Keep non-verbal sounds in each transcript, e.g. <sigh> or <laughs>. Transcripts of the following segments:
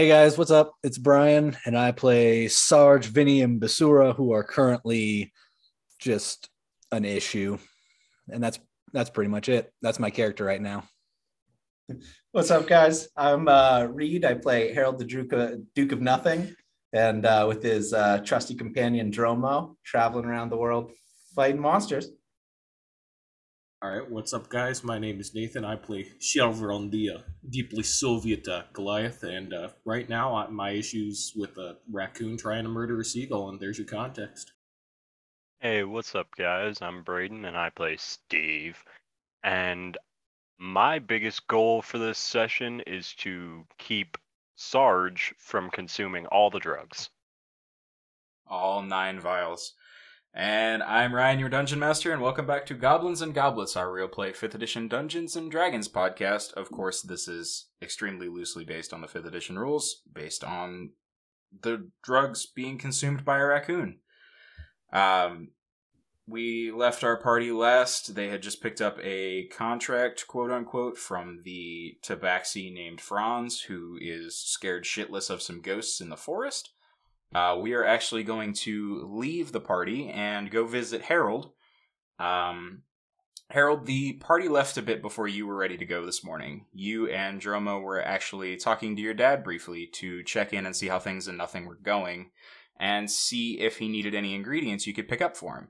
Hey guys, what's up? It's Brian, and I play Sarge, Vinny, and Basura, who are currently just an issue, and that's that's pretty much it. That's my character right now. What's up, guys? I'm uh, Reed. I play Harrold the Duke of, Duke of Nothing, and uh, with his uh, trusty companion Dromo, traveling around the world fighting monsters. All right, what's up, guys? My name is Nathan. I play Shelveron, the uh, deeply Soviet uh, Goliath, and uh, right now I, my issues with a raccoon trying to murder a seagull, and there's your context. Hey, what's up, guys? I'm Braden, and I play Steve. And my biggest goal for this session is to keep Sarge from consuming all the drugs. All nine vials. And I'm Ryan, your Dungeon Master, and welcome back to Goblins and Goblets, our real play 5th edition Dungeons and Dragons podcast. Of course, this is extremely loosely based on the 5th edition rules, based on the drugs being consumed by a raccoon. Um, we left our party last. They had just picked up a contract, quote unquote, from the tabaxi named Franz, who is scared shitless of some ghosts in the forest. Uh, we are actually going to leave the party and go visit Harrold. Um, Harrold, the party left a bit before you were ready to go this morning. You and Dromo were actually talking to your dad briefly to check in and see how things and nothing were going, and see if he needed any ingredients you could pick up for him.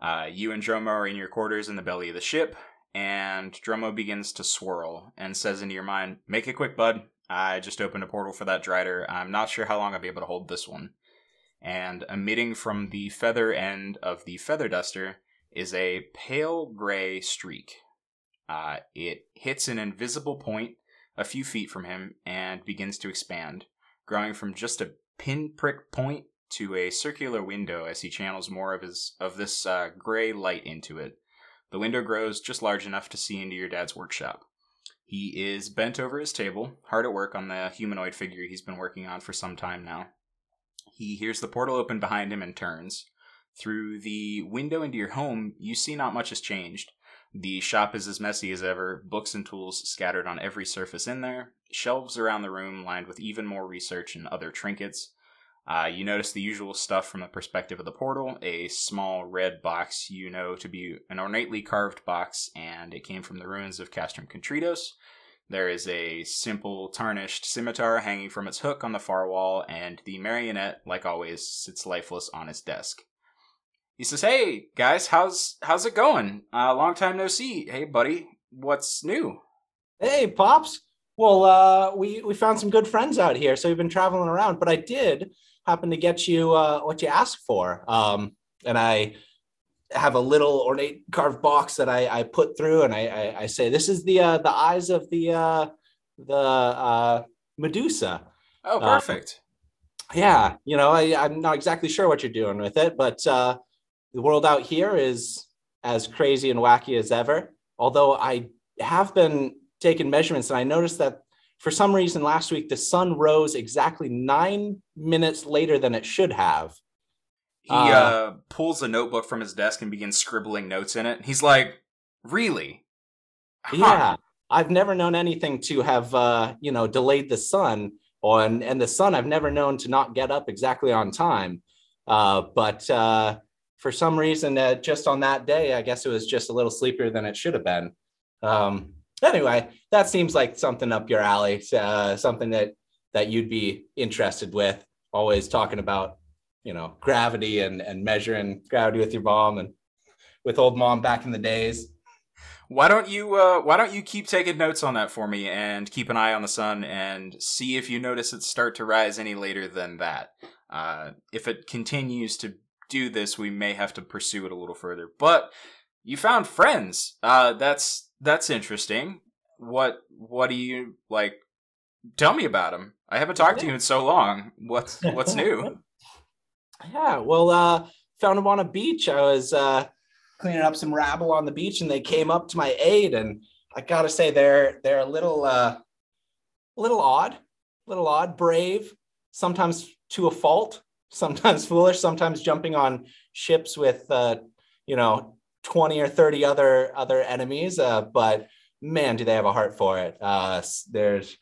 Uh, you and Dromo are in your quarters in the belly of the ship, and Dromo begins to swirl and says into your mind, Make it quick, bud. I just opened a portal for that Drider. I'm not sure how long I'll be able to hold this one. And emitting from the feather end of the feather duster is a pale gray streak. Uh, it hits an invisible point a few feet from him and begins to expand, growing from just a pinprick point to a circular window as he channels more of his of this uh, gray light into it. The window grows just large enough to see into your dad's workshop. He is bent over his table, hard at work on the humanoid figure he's been working on for some time now. He hears the portal open behind him and turns. Through the window into your home, you see not much has changed. The shop is as messy as ever, books and tools scattered on every surface in there, shelves around the room lined with even more research and other trinkets. Uh, you notice the usual stuff from the perspective of the portal a small red box you know to be an ornately carved box, and it came from the ruins of Castrum Contritos. There is a simple tarnished scimitar hanging from its hook on the far wall, and the marionette, like always, sits lifeless on his desk. He says, "Hey guys, how's how's it going? Uh, long time no see. Hey buddy, what's new?" Hey, pops. Well, uh, we we found some good friends out here, so we've been traveling around. But I did happen to get you uh, what you asked for, um, and I have a little ornate carved box that I, I put through, and I, I, I say, "This is the uh, the eyes of the uh, the uh, Medusa." Oh, perfect. yeah, you know, I, I'm not exactly sure what you're doing with it, but uh, the world out here is as crazy and wacky as ever. Although I have been taking measurements, and I noticed that for some reason last week the sun rose exactly nine minutes later than it should have. He uh, pulls a notebook from his desk and begins scribbling notes in it. He's like, "Really? Huh. Yeah, I've never known anything to have uh, you know delayed the sun, on and the sun I've never known to not get up exactly on time. Uh, but uh, for some reason, uh, just on that day, I guess it was just a little sleepier than it should have been. Um, anyway, that seems like something up your alley, uh, something that that you'd be interested with. Always talking about, you know, gravity and and measuring gravity with your mom and with old mom back in the days. Why don't you uh, Why don't you keep taking notes on that for me and keep an eye on the sun and see if you notice it start to rise any later than that. Uh, if it continues to do this, we may have to pursue it a little further. But you found friends. Uh, that's that's interesting. What What do you like? Tell me about them. I haven't talked to you in so long. What's What's new? <laughs> Yeah, well, uh, found them on a beach. I was uh, cleaning up some rabble on the beach, and they came up to my aid. And I gotta say, they're they're a little uh, a little odd, a little odd, brave, sometimes to a fault, sometimes <laughs> foolish, sometimes jumping on ships with uh, you know twenty or thirty other other enemies. Uh, but man, do they have a heart for it? Uh, there's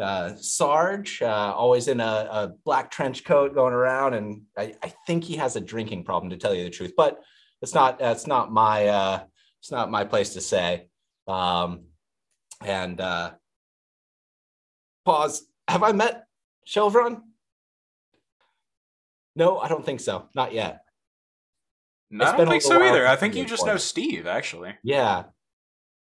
uh, Sarge, uh, always in a, a, black trench coat going around, and I, I, think he has a drinking problem, to tell you the truth. But it's not that's not my uh, it's not my place to say. Um, and uh, pause. Have I met Shelvron? No, I don't think so. Not yet. No, I don't think so either. I think you just know Steve, actually. Yeah.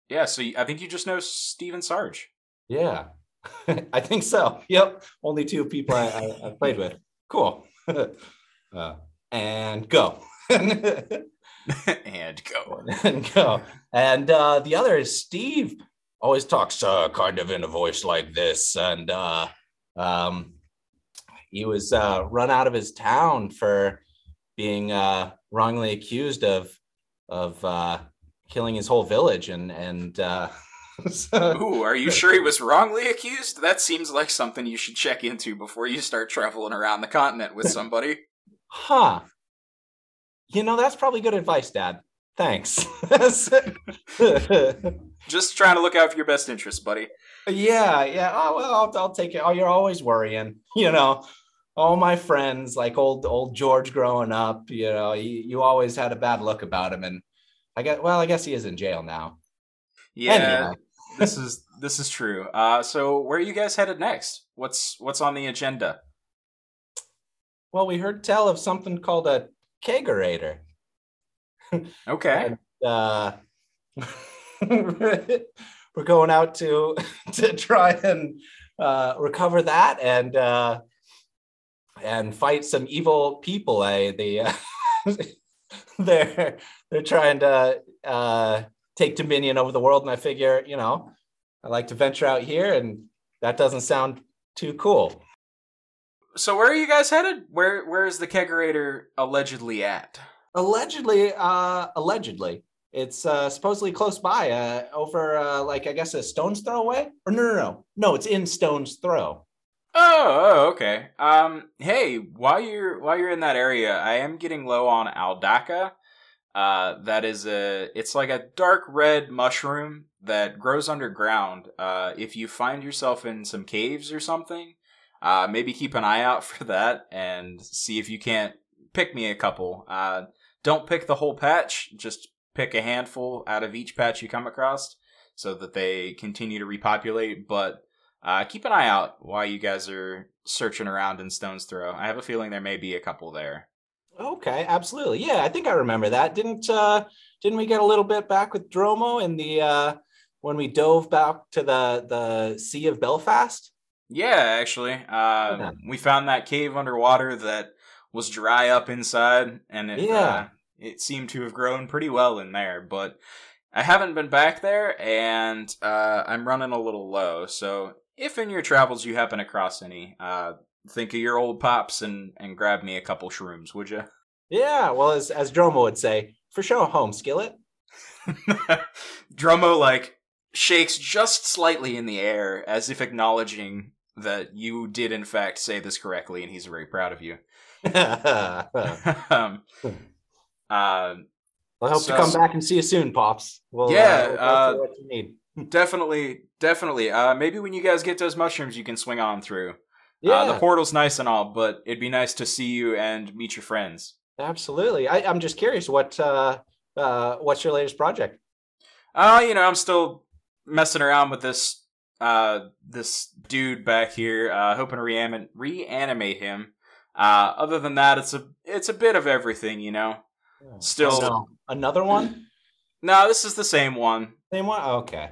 Yeah, so I think you just know Steve and Sarge. Yeah. <laughs> I think so. Yep. Only two people I, I, I played with. Cool. <laughs> uh, and go. <laughs> and go. and go. And uh, the other is Steve. Always talks uh, kind of in a voice like this. And uh, um, he was uh, run out of his town for being uh, wrongly accused of of uh, killing his whole village and and uh, <laughs> so, Ooh, are you sure he was wrongly accused? That seems like something you should check into before you start traveling around the continent with somebody. huh. You know, that's probably good advice, Dad. Thanks. <laughs> Just trying to look out for your best interest, buddy. Yeah, yeah. Oh well, I'll, I'll take it. Oh, you're always worrying. <laughs> You know, all my friends, like old old George growing up, you know, you, you always had a bad look about him, and I guess well, I guess he is in jail now. Yeah, anyway. This is this is true. Uh, so where are you guys headed next? What's what's on the agenda? Well, we heard tell of something called a kegerator. okay. and, uh, <laughs> we're going out to <laughs> to try and uh, recover that and uh, and fight some evil people. Eh? The uh, <laughs> they're they're trying to uh, take dominion over the world, and I figure, you know, I like to venture out here, and that doesn't sound too cool. So where are you guys headed? Where where is the kegerator allegedly at? Allegedly, uh, allegedly, it's uh, supposedly close by, uh, over uh, like I guess a stone's throw away. Or no, no, no, no, it's in stone's throw. Oh, oh, okay. Um, hey, while you're while you're in that area, I am getting low on aldaca. Uh, that is a it's like a dark red mushroom that grows underground. Uh, if you find yourself in some caves or something, uh, maybe keep an eye out <laughs> for that and see if you can't pick me a couple. Uh, don't pick the whole patch, just pick a handful out of each patch you come across so that they continue to repopulate. But uh, keep an eye out while you guys are searching around in Stone's Throw. I have a feeling there may be a couple there. Okay, absolutely. Yeah, I think I remember that. Didn't uh didn't we get a little bit back with Dromo in the uh when we dove back to the the Sea of Belfast? Yeah, actually. Uh yeah. we found that cave underwater that was dry up inside and it yeah. Uh, it seemed to have grown pretty well in there, but I haven't been back there and uh I'm running a little low. So if in your travels you happen across any, uh think of your old pops and and grab me a couple shrooms, would you? Yeah, well, as as Dromo would say, for sure, home skillet. <laughs> Dromo like shakes just slightly in the air as if acknowledging that you did in fact say this correctly, and he's very proud of you. <laughs> <laughs> um, uh, I hope so, to come back and see you soon, pops. Well, yeah, uh, uh, what you need. definitely, definitely. Uh, maybe when you guys get those mushrooms, you can swing on through. Yeah. Uh, the portal's nice and all, but it'd be nice to see you and meet your friends. Absolutely. I, am just curious, what uh, uh, what's your latest project? Uh, you know, I'm still messing around with this uh this dude back here, uh, hoping to reanimate reanimate him. Uh, other than that, it's a it's a bit of everything, you know. Still oh, no. another one. No, this is the same one. Same one. Okay.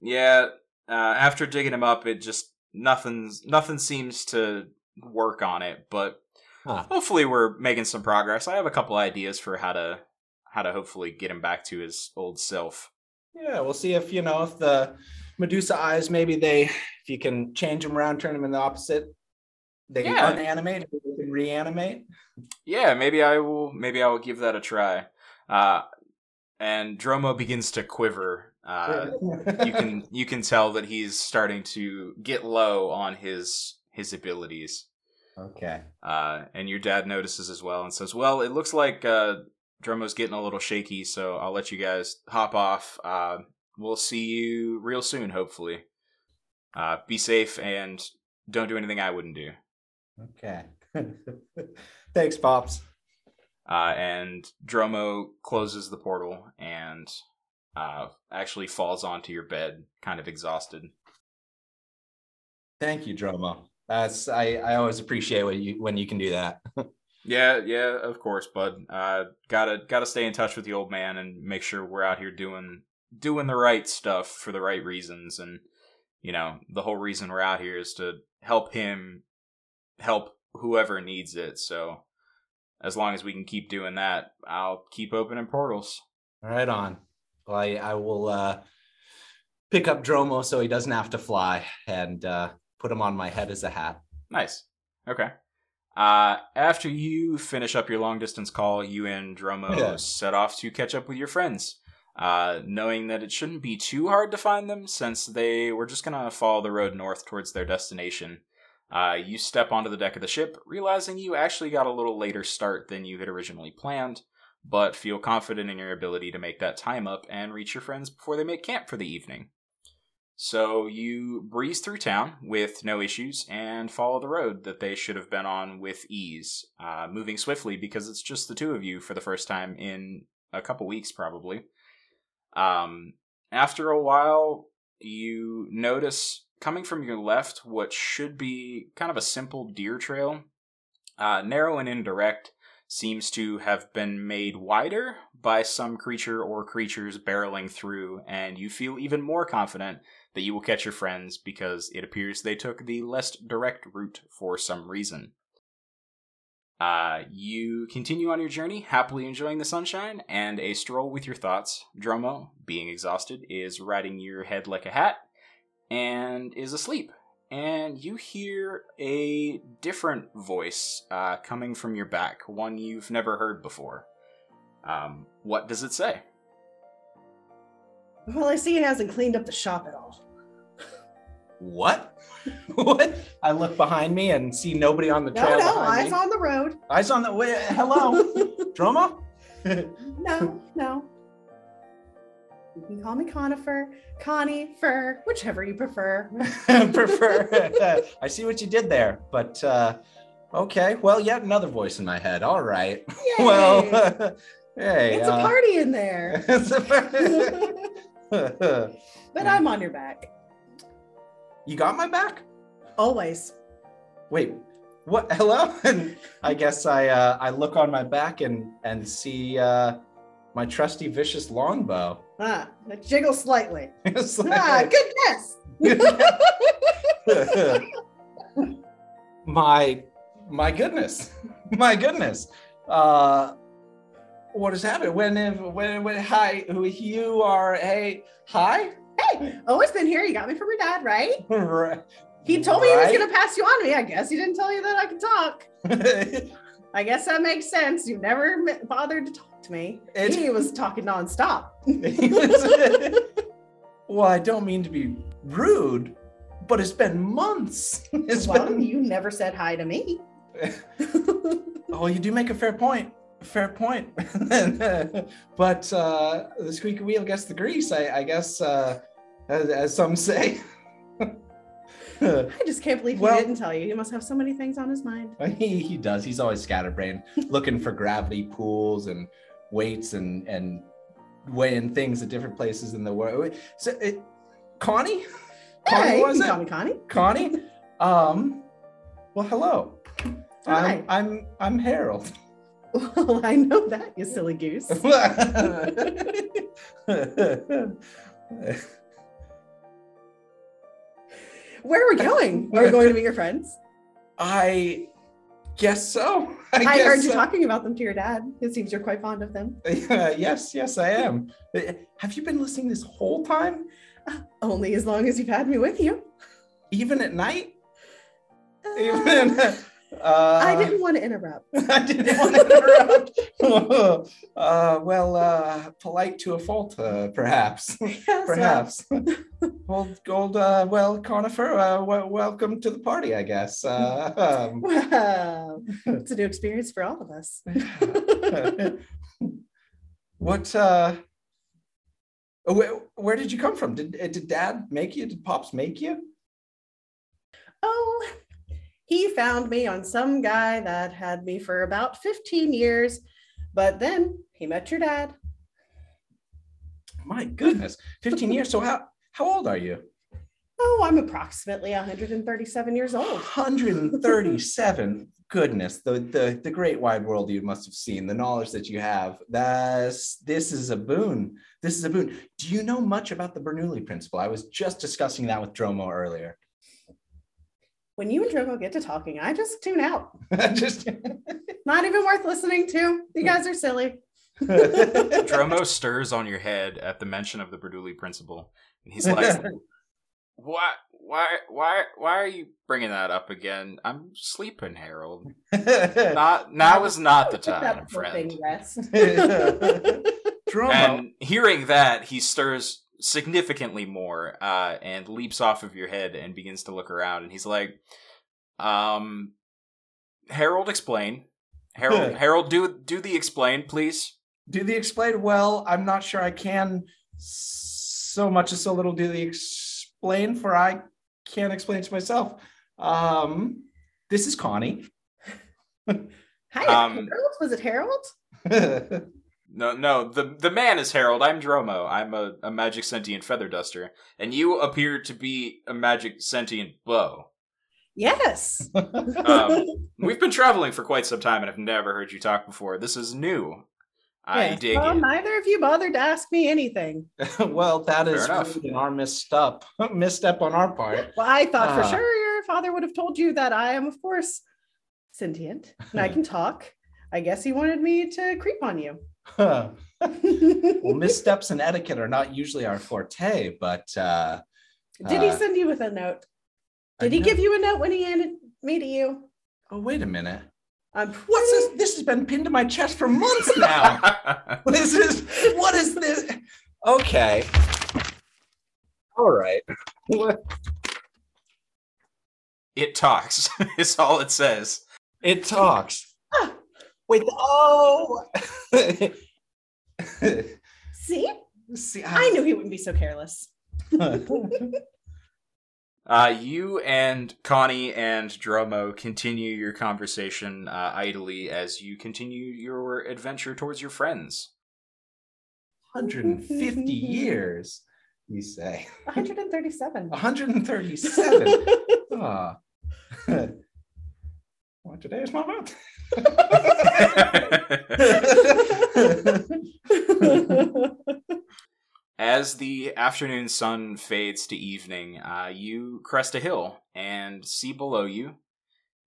Yeah. Uh, after digging him up, it just nothing's nothing seems to work on it, but huh. hopefully we're making some progress. I have a couple ideas for how to how to hopefully get him back to his old self. Yeah, we'll see if you know if the Medusa eyes maybe they if you can change them around, turn them in the opposite. They can yeah. unanimate, they can reanimate. Yeah, maybe I will. Maybe I will give that a try. Uh, and Dromo begins to quiver uh, you can <laughs> you can tell that he's starting to get low on his his abilities. Okay. Uh, and your dad notices as well and says, "Well, it looks like uh, Dromo's getting a little shaky, so I'll let you guys hop off. Uh, we'll see you real soon, hopefully." Uh, be safe and don't do anything I wouldn't do. Okay. <laughs> Thanks, Pops. Uh, and Dromo closes the portal and uh, actually falls onto your bed, kind of exhausted. Thank you, Dromo. That's I, I always appreciate when you when you can do that. <laughs> Yeah, yeah, of course, bud. Uh, gotta gotta stay in touch with the old man and make sure we're out here doing doing the right stuff for the right reasons. And you know, the whole reason we're out here is to help him help whoever needs it. So as long as we can keep doing that, I'll keep opening portals. Right on. I, I will uh, pick up Dromo so he doesn't have to fly and uh, put him on my head as a hat. Nice. Okay. Uh, after you finish up your long distance call, you and Dromo Yeah. set off to catch up with your friends, uh, knowing that it shouldn't be too hard to find them since they were just gonna follow the road north towards their destination. Uh, you step onto the deck of the ship, realizing you actually got a little later start than you had originally planned, but feel confident in your ability to make that time up and reach your friends before they make camp for the evening. So you breeze through town with no issues and follow the road that they should have been on with ease, uh, moving swiftly because it's just the two of you for the first time in a couple weeks, probably. Um, after a while, you notice coming from your left what should be kind of a simple deer trail, uh, narrow and indirect, seems to have been made wider by some creature or creatures barreling through, and you feel even more confident that you will catch your friends because it appears they took the less direct route for some reason. Uh, you continue on your journey, happily enjoying the sunshine and a stroll with your thoughts. Dromo, being exhausted, is riding your head like a hat and is asleep. And you hear a different voice uh, coming from your back, one you've never heard before. Um, what does it say? Well, I see it hasn't cleaned up the shop at all. What? <laughs> what? I look behind me and see nobody on the No, trail no, behind eyes me. on the road. Eyes on the way. Hello, <laughs> Dromo. No, no. You can call me Conifer, Connie, Fur, whichever you prefer. <laughs> Prefer. <laughs> I see what you did there, but uh, okay. Well, yet another voice in my head. All right. <laughs> Yay! Well, hey. it's uh, a party in there. it's a but I'm on your back. you got my back? Always. Wait, what? Hello? And I guess I uh, I look on my back and and see uh, my trusty vicious longbow. Ah, that jiggle slightly. <laughs> Ah, like- good guess. <laughs> my my goodness, <laughs> my goodness. Uh, what has happened? When when when hi? Who you are? Hey, hi. hey, always been here. You got me from your dad, right? Right. He told me he was going to pass you on to me. I guess he didn't tell you that I could talk. I guess that makes sense. You never bothered to talk to me. It's- he was talking nonstop. <laughs> Well, I don't mean to be rude, but it's been months. It's well, been. you never said hi to me. <laughs> Oh, you do make a fair point. Fair point. <laughs> but uh, the squeaky wheel gets the grease. I, I guess, uh, as, as some say. I just can't believe Well- he didn't tell you. He must have so many things on his mind. <laughs> he, he does. He's always scatterbrained, looking for gravity pools and weights and and weighing things at different places in the world. So, it, Connie, Connie Hey, was it? call me Connie. Connie, um, well, hello. Hi. I'm I'm I'm Harrold. Well, I know that, you silly goose. <laughs> <laughs> Where are we going? <laughs> Are we going to meet your friends? I guess so. <laughs> I, I, guess heard you so. talking about them to your dad. It seems you're quite fond of them. <laughs> yes, yes, I am. Uh, Have you been listening this whole time, Only as long as you've had me with you. even at night? Uh, Even. Uh, <laughs> I didn't want to interrupt. I didn't want to interrupt. uh, well, uh, polite to a fault, uh, perhaps. <laughs> Yes, well, Perhaps. Old, old, uh, well, Conifer, uh, w- welcome to the party, I guess. Uh, um, <laughs> Well, it's a new experience for all of us. what, uh, where, where did you come from? Did, did dad make you? Did pops make you? Oh, he found me on some guy that had me for about 15 years, but then he met your dad. My goodness, 15 years. So how how old are you? Oh, I'm approximately 137 years old. 137. <laughs> Goodness, the, the the great wide world you must have seen, the knowledge that you have. That's this is a boon. This is a boon. Do you know much about the Bernoulli principle? I was just discussing that with Dromo earlier. When you and Dromo get to talking, I just tune out. <laughs> just Not even worth listening to. You guys are silly. <laughs> Dromo stirs on your head at the mention of the Bernoulli principle, and he's like, <laughs> "Why, why, why, why are you bringing that up again? I'm sleeping, Harrold. Not now is not the time, poor friend." Dromo. And hearing that, he stirs significantly more uh, and leaps off of your head and begins to look around. And he's like, um, Harrold, explain. Harrold, Harrold, do do the explain, please. do the explain well i'm not sure i can so much as so little do the explain for i can't explain to myself um this is connie <laughs> Hi, Um, Harrold. Was it Harrold? <laughs> No, no, the the man is Harrold. I'm Dromo. I'm a, a magic sentient feather duster, and you appear to be a magic sentient bow. Yes. <laughs> Um, We've been traveling for quite some time, and I've never heard you talk before. This is new. I Yes. dig well, it. neither of you bothered to ask me anything. <laughs> well that Fair is enough. really our misstep <laughs> misstep on our part Well, I thought for Ah. sure your father would have told you that I am, of course, sentient and I can talk. I guess he wanted me to creep on you. Well missteps <laughs> and etiquette are not usually our forte but uh Did he Uh, send you with a note? I Did he know- give you a note when he handed me to you? oh wait a minute I'm what's this this has been pinned to my chest for months now <laughs> this is what is this okay all right What- it talks. <laughs> it's all it says. it talks Ah. Wait oh See, See, I knew he wouldn't be so careless. <laughs> Uh, you and Connie and Dromo continue your conversation uh, idly as you continue your adventure towards your friends. 150 <laughs> years, you say. 137. 137. <laughs> Ah. Well, today is my month. <laughs> As the afternoon sun fades to evening, uh, you crest a hill and see below you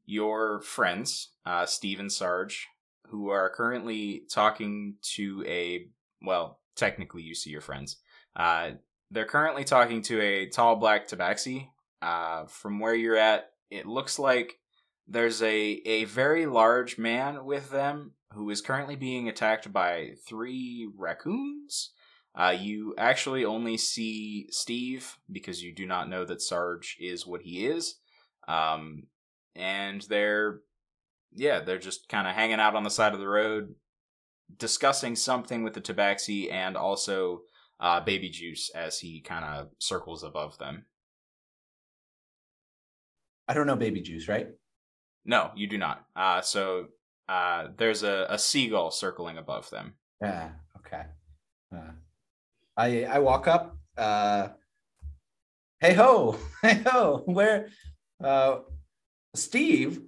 your friends, uh, Steve and Sarge, who are currently talking to a, well, technically you see your friends. Uh, they're currently talking to a tall black tabaxi. Uh, from where you're at, it looks like there's a, a very large man with them who is currently being attacked by three raccoons. Uh, you actually only see Steve because you do not know that Sarge is what he is. Um, and they're, yeah, they're just kind of hanging out on the side of the road, discussing something with the tabaxi and also uh, Baby Juice as he kind of circles above them. I don't know baby juice, right? No, you do not. Uh, so uh, there's a, a seagull circling above them. Yeah, okay. Uh, I I walk up. Uh, hey ho, <laughs> hey ho. Where, uh, Steve?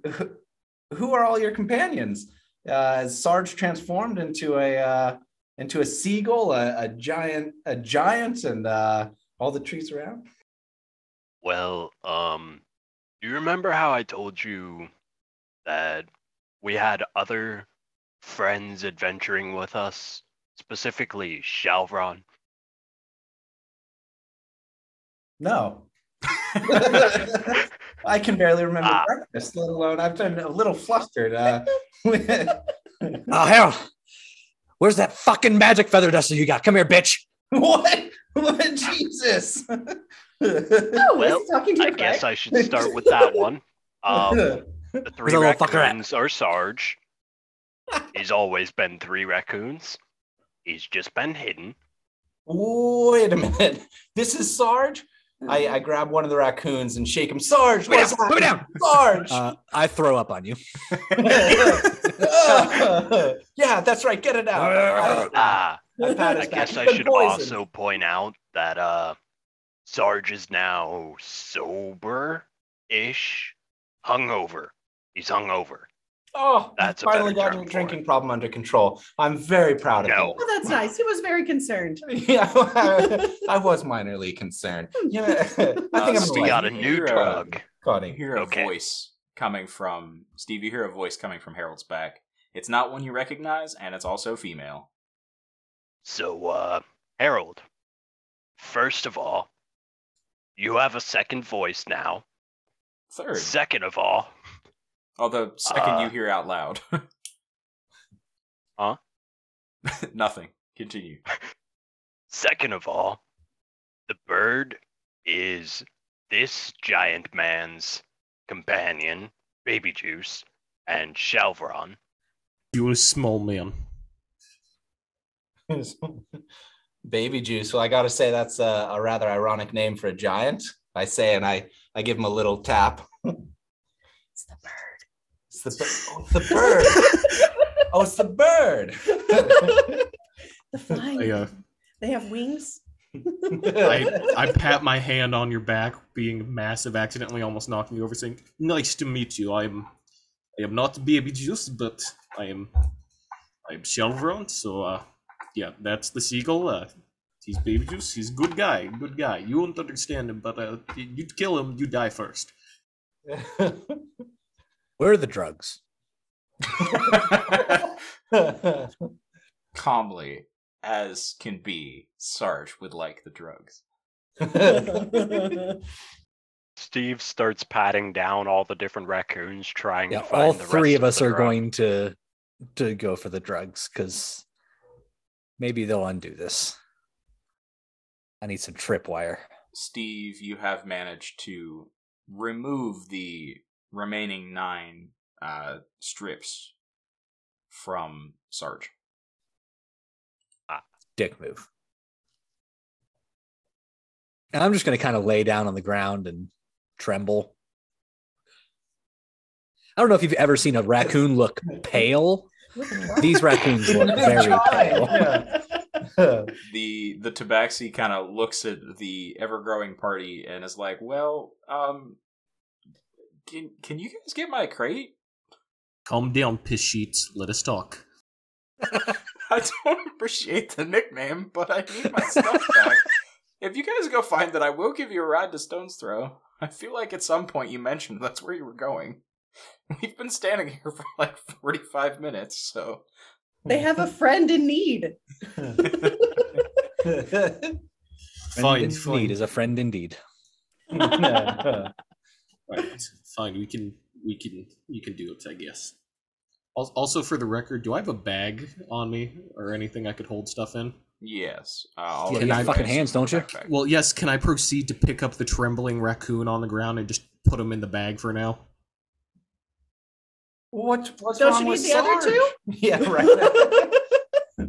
Who are all your companions? Uh, is Sarge transformed into a uh, into a seagull, a, a giant, a giant, and uh, all the trees around? Well, um, do you remember how I told you that we had other friends adventuring with us, specifically Shalvron? No. <laughs> I can barely remember Ah. breakfast, let alone I've been a little flustered. Uh, <laughs> Oh, hell. Where's that fucking magic feather duster you got? Come here, bitch. <laughs> what? What? Jesus. Oh, Well, he's talking to I a guess. I should start with that one. Um, the <laughs> three little raccoons are Sarge. <laughs> He's always been three raccoons. He's just been hidden. Wait a minute. This is Sarge? I, I grab one of the raccoons and shake him. Sarge, Put it what's down, put it happening? Sarge. Uh, I throw up on you. <laughs> yeah, that's right. Get it out. Ah, I pat I guess I should poisoned. also point out that uh Sarge is now sober ish. Hungover. He's hungover. Oh, That's a finally got term your drinking it. problem under control. I'm very proud of No. Oh, that's nice. He was very concerned. <laughs> Yeah, <laughs> I was minorly concerned. <laughs> Yeah, I think Uh, I'm Steve, We like, got a new hear, drug. You Connie. hear a Okay. voice coming from Steve. You hear a voice coming from Harrold's back. It's not one you recognize, and it's also female. So, uh, Harrold, first of all, you have a second voice now. Third, Second of all, although second you Uh, hear out loud. Huh? <laughs> Nothing. Continue. <laughs> second of all, the bird is this giant man's companion, Baby Juice, and Shalvron. You a small man. <laughs> Baby juice. Well, I got to say that's a, a rather ironic name for a giant. I say, and I I give him a little tap. It's the bird. It's the, oh, it's the bird. oh, it's the bird. The flying. I, uh, They have wings. <laughs> I, I pat my hand on your back, being massive, accidentally almost knocking you over, saying, "Nice to meet you. I'm, I am not Baby Juice, but I am, I am Shelvron. So, uh, yeah, that's the seagull. Uh, he's Baby Juice. He's a good guy. Good guy. You won't understand him, but uh, you'd kill him. You die first. <laughs> Where are the drugs? <laughs> Calmly, as can be, Sarge would like the drugs. <laughs> Steve starts patting down all the different raccoons, trying Yeah, to find all the three rest of us the are drug. going to to go for the drugs because maybe they'll undo this. I need some tripwire. Steve, you have managed to remove the remaining nine uh, strips from Sarge. Dick move. And I'm just going to kind of lay down on the ground and tremble. I don't know if you've ever seen a raccoon look pale. These raccoons look very pale. <laughs> the the tabaxi kind of looks at the ever growing party and is like, "Well, um, can can you guys get my crate? Calm down, piss sheets. Let us talk. <laughs> I don't appreciate the nickname, but I need my stuff back. If you guys go find it, I will give you a ride to Stone's Throw. I feel like at some point you mentioned that's where you were going. <laughs> We've been standing here for like forty five minutes, so They have a friend in need. <laughs> Friend Fine, in fine. need is a friend indeed. Right, fine. We can, we can, you can do it, I guess. Also, for the record, do I have a bag on me or anything I could hold stuff in? yes. Uh, I'll Yeah, you have guys fucking use hands, don't you? backpack. Well, yes. Can I proceed to pick up the trembling raccoon on the ground and just put him in the bag for now? What, what's Don't wrong you need with the other Sarge? two? <laughs> Yeah, right. <laughs>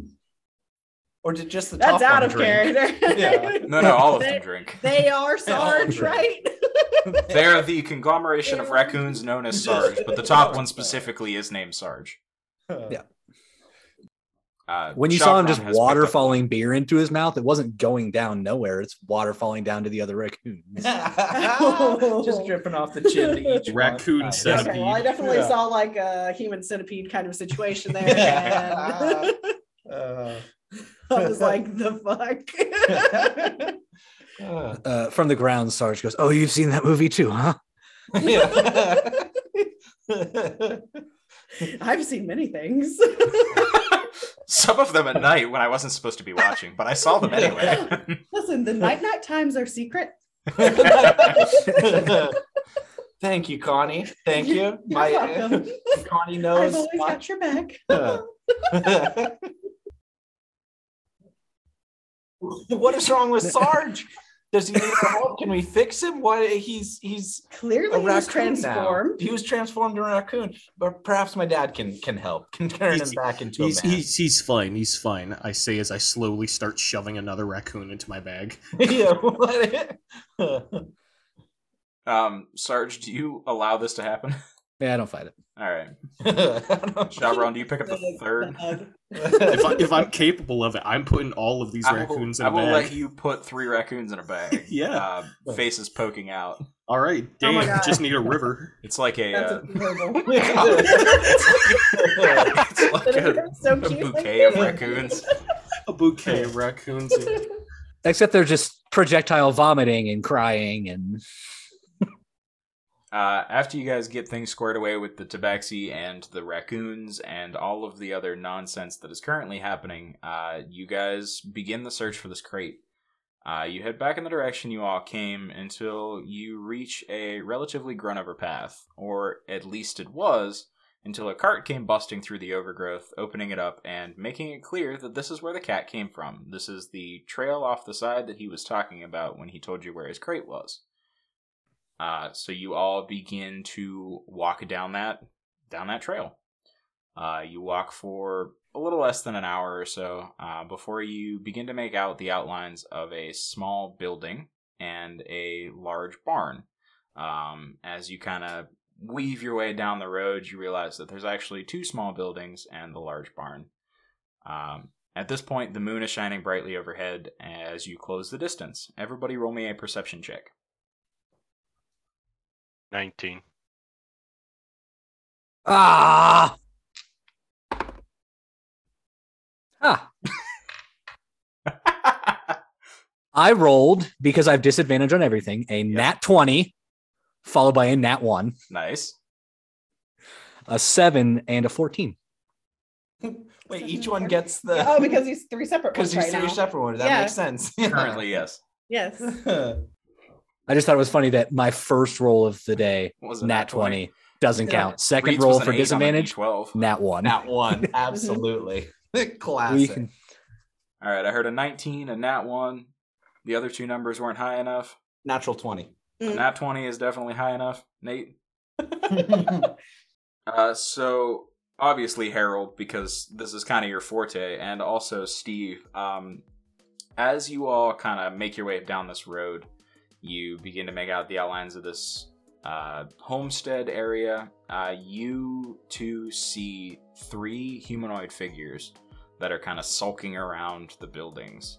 or did just the That's top out one of drink? character. <laughs> Yeah. No, no, all of them drink. They are Sarge, drink. Right? They're the conglomeration of raccoons known as Sarge, but the top one specifically is named Sarge. Yeah. Uh, When you saw him Shavron just has picked water up- falling beer into his mouth, it wasn't going down nowhere. It's water falling down to the other raccoons. <laughs> just dripping off the chin to each Raccoon one. centipede. Okay, well, I definitely Yeah. saw like a human centipede kind of situation there. Yeah. And <laughs> Uh, <laughs> I was like, the fuck? Uh, Uh, from the ground, Sarge goes, "Oh, you've seen that movie too, huh?" yeah. <laughs> I've seen many things. <laughs> Some of them at night when I wasn't supposed to be watching, but I saw them anyway. <laughs> Listen, the night night times are secret. Thank you, Connie. Thank you. You're My welcome. Connie I've knows. always my- got your back. what is wrong with Sarge? Does he need our help? Can we fix him? Why he's he's Clearly, a he was raccoon now. transformed. He was transformed to a raccoon, but perhaps my dad can can help, <laughs> can turn He's- him back into a He's, man. he's he's fine. He's fine. I say as I slowly start shoving another raccoon into my bag. <laughs> <laughs> yeah. what? Um, Sarge, do you allow this to happen? Yeah, I don't fight it. All right. Shabron, Shabron, do you pick up the third? If I, if I'm <laughs> capable of it, I'm putting all of these I will, raccoons in I a will bag. let you put three raccoons in a bag. <laughs> Yeah. Uh, faces poking out. All right, Oh my damn. God. just need a river. It's like a. That's Uh, adorable. <laughs> it's like a, so a cute. bouquet of raccoons. A bouquet of raccoons. yeah. Except they're just projectile vomiting and crying and Uh, after you guys get things squared away with the tabaxi and the raccoons and all of the other nonsense that is currently happening, uh, you guys begin the search for this crate. Uh, you head back in the direction you all came until you reach a relatively grown over path, or at least it was, until a cart came busting through the overgrowth, opening it up and making it clear that this is where the cat came from. This is the trail off the side that he was talking about when he told you where his crate was. Uh, so you all begin to walk down that down that trail. Uh, you walk for a little less than an hour or so uh, before you begin to make out the outlines of a small building and a large barn. Um, as you kind of weave your way down the road, you realize that there's actually two small buildings and the large barn. Um, at this point, the moon is shining brightly overhead as you close the distance. Everybody, roll me a perception check. 19. ah. Ah. <laughs> I rolled because I have disadvantage on everything. A nat 20 followed by a nat 1, nice. a 7 and a 14. <laughs> Wait, each one gets the. oh, because he's three separate <laughs> because ones he's right three now. separate ones. That Yeah. makes sense. Currently, yes. Yes. I just thought it was funny that my first roll of the day, was it, nat 20, doesn't Yeah. count. Second Reed's roll for eight on disadvantage, D12. nat 1. Nat one, <laughs> absolutely. <laughs> Classic. We can- All right, I heard a 19, a nat 1. The other two numbers weren't high enough. Natural 20. Mm. nat 20 is definitely high enough. Nate? <laughs> Uh, so, obviously, Harrold, because this is kind of your forte, and also Steve, um, as you all kind of make your way down this road, you begin to make out the outlines of this uh, homestead area. Uh, you two see three humanoid figures that are kind of sulking around the buildings.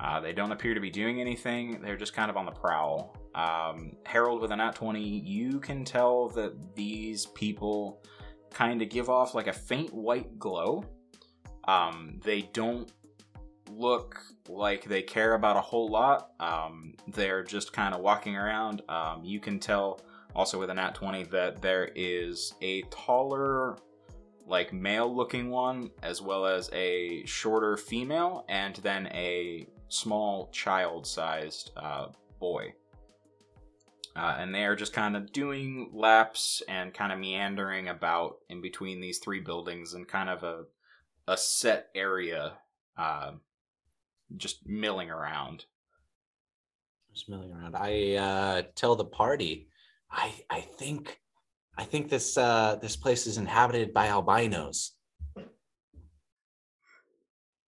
Uh, they don't appear to be doing anything. They're just kind of on the prowl. Um, Harrold with an at 20, you can tell that these people kind of give off like a faint white glow. Um, they don't look like they care about a whole lot. Um, they're just kind of walking around. Um, you can tell also with an at 20 that there is a taller like male looking one as well as a shorter female and then a small child sized uh, boy uh, and they are just kind of doing laps and kind of meandering about in between these three buildings and kind of a a set area uh, just milling around Just milling around. I uh, tell the party, I I think I think this uh, this place is inhabited by albinos.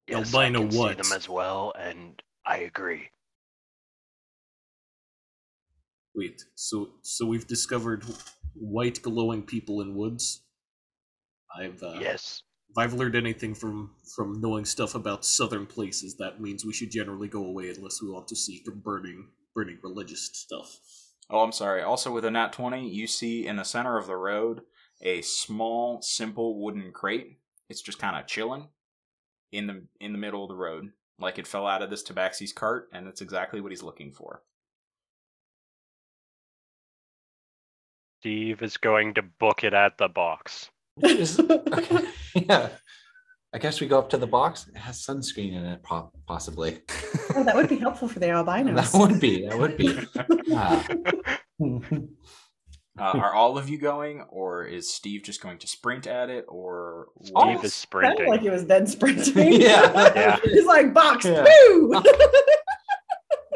Yes, Albino I can what? see them as well, and I agree. Wait, so so we've discovered white glowing people in woods. I've uh, yes. If I've learned anything from from knowing stuff about southern places, that means we should generally go away unless we want to seek burning burning religious stuff. Oh, I'm sorry. Also, with a nat 20, you see in the center of the road a small, simple wooden crate. It's just kind of chilling in the in the middle of the road, like it fell out of this Tabaxi's cart, and that's exactly what he's looking for. Steve is going to book it at the box. Is- okay. <laughs> <laughs> Yeah. I guess we go up to the box. It has sunscreen in it, possibly. Oh, that would be helpful for the albinos. That would be. That would be. <laughs> Ah. Uh, are all of you going, or is Steve just going to sprint at it, or Steve what? is Sounded sprinting. like he was dead sprinting. Yeah. Yeah. He's like box Yeah. boo.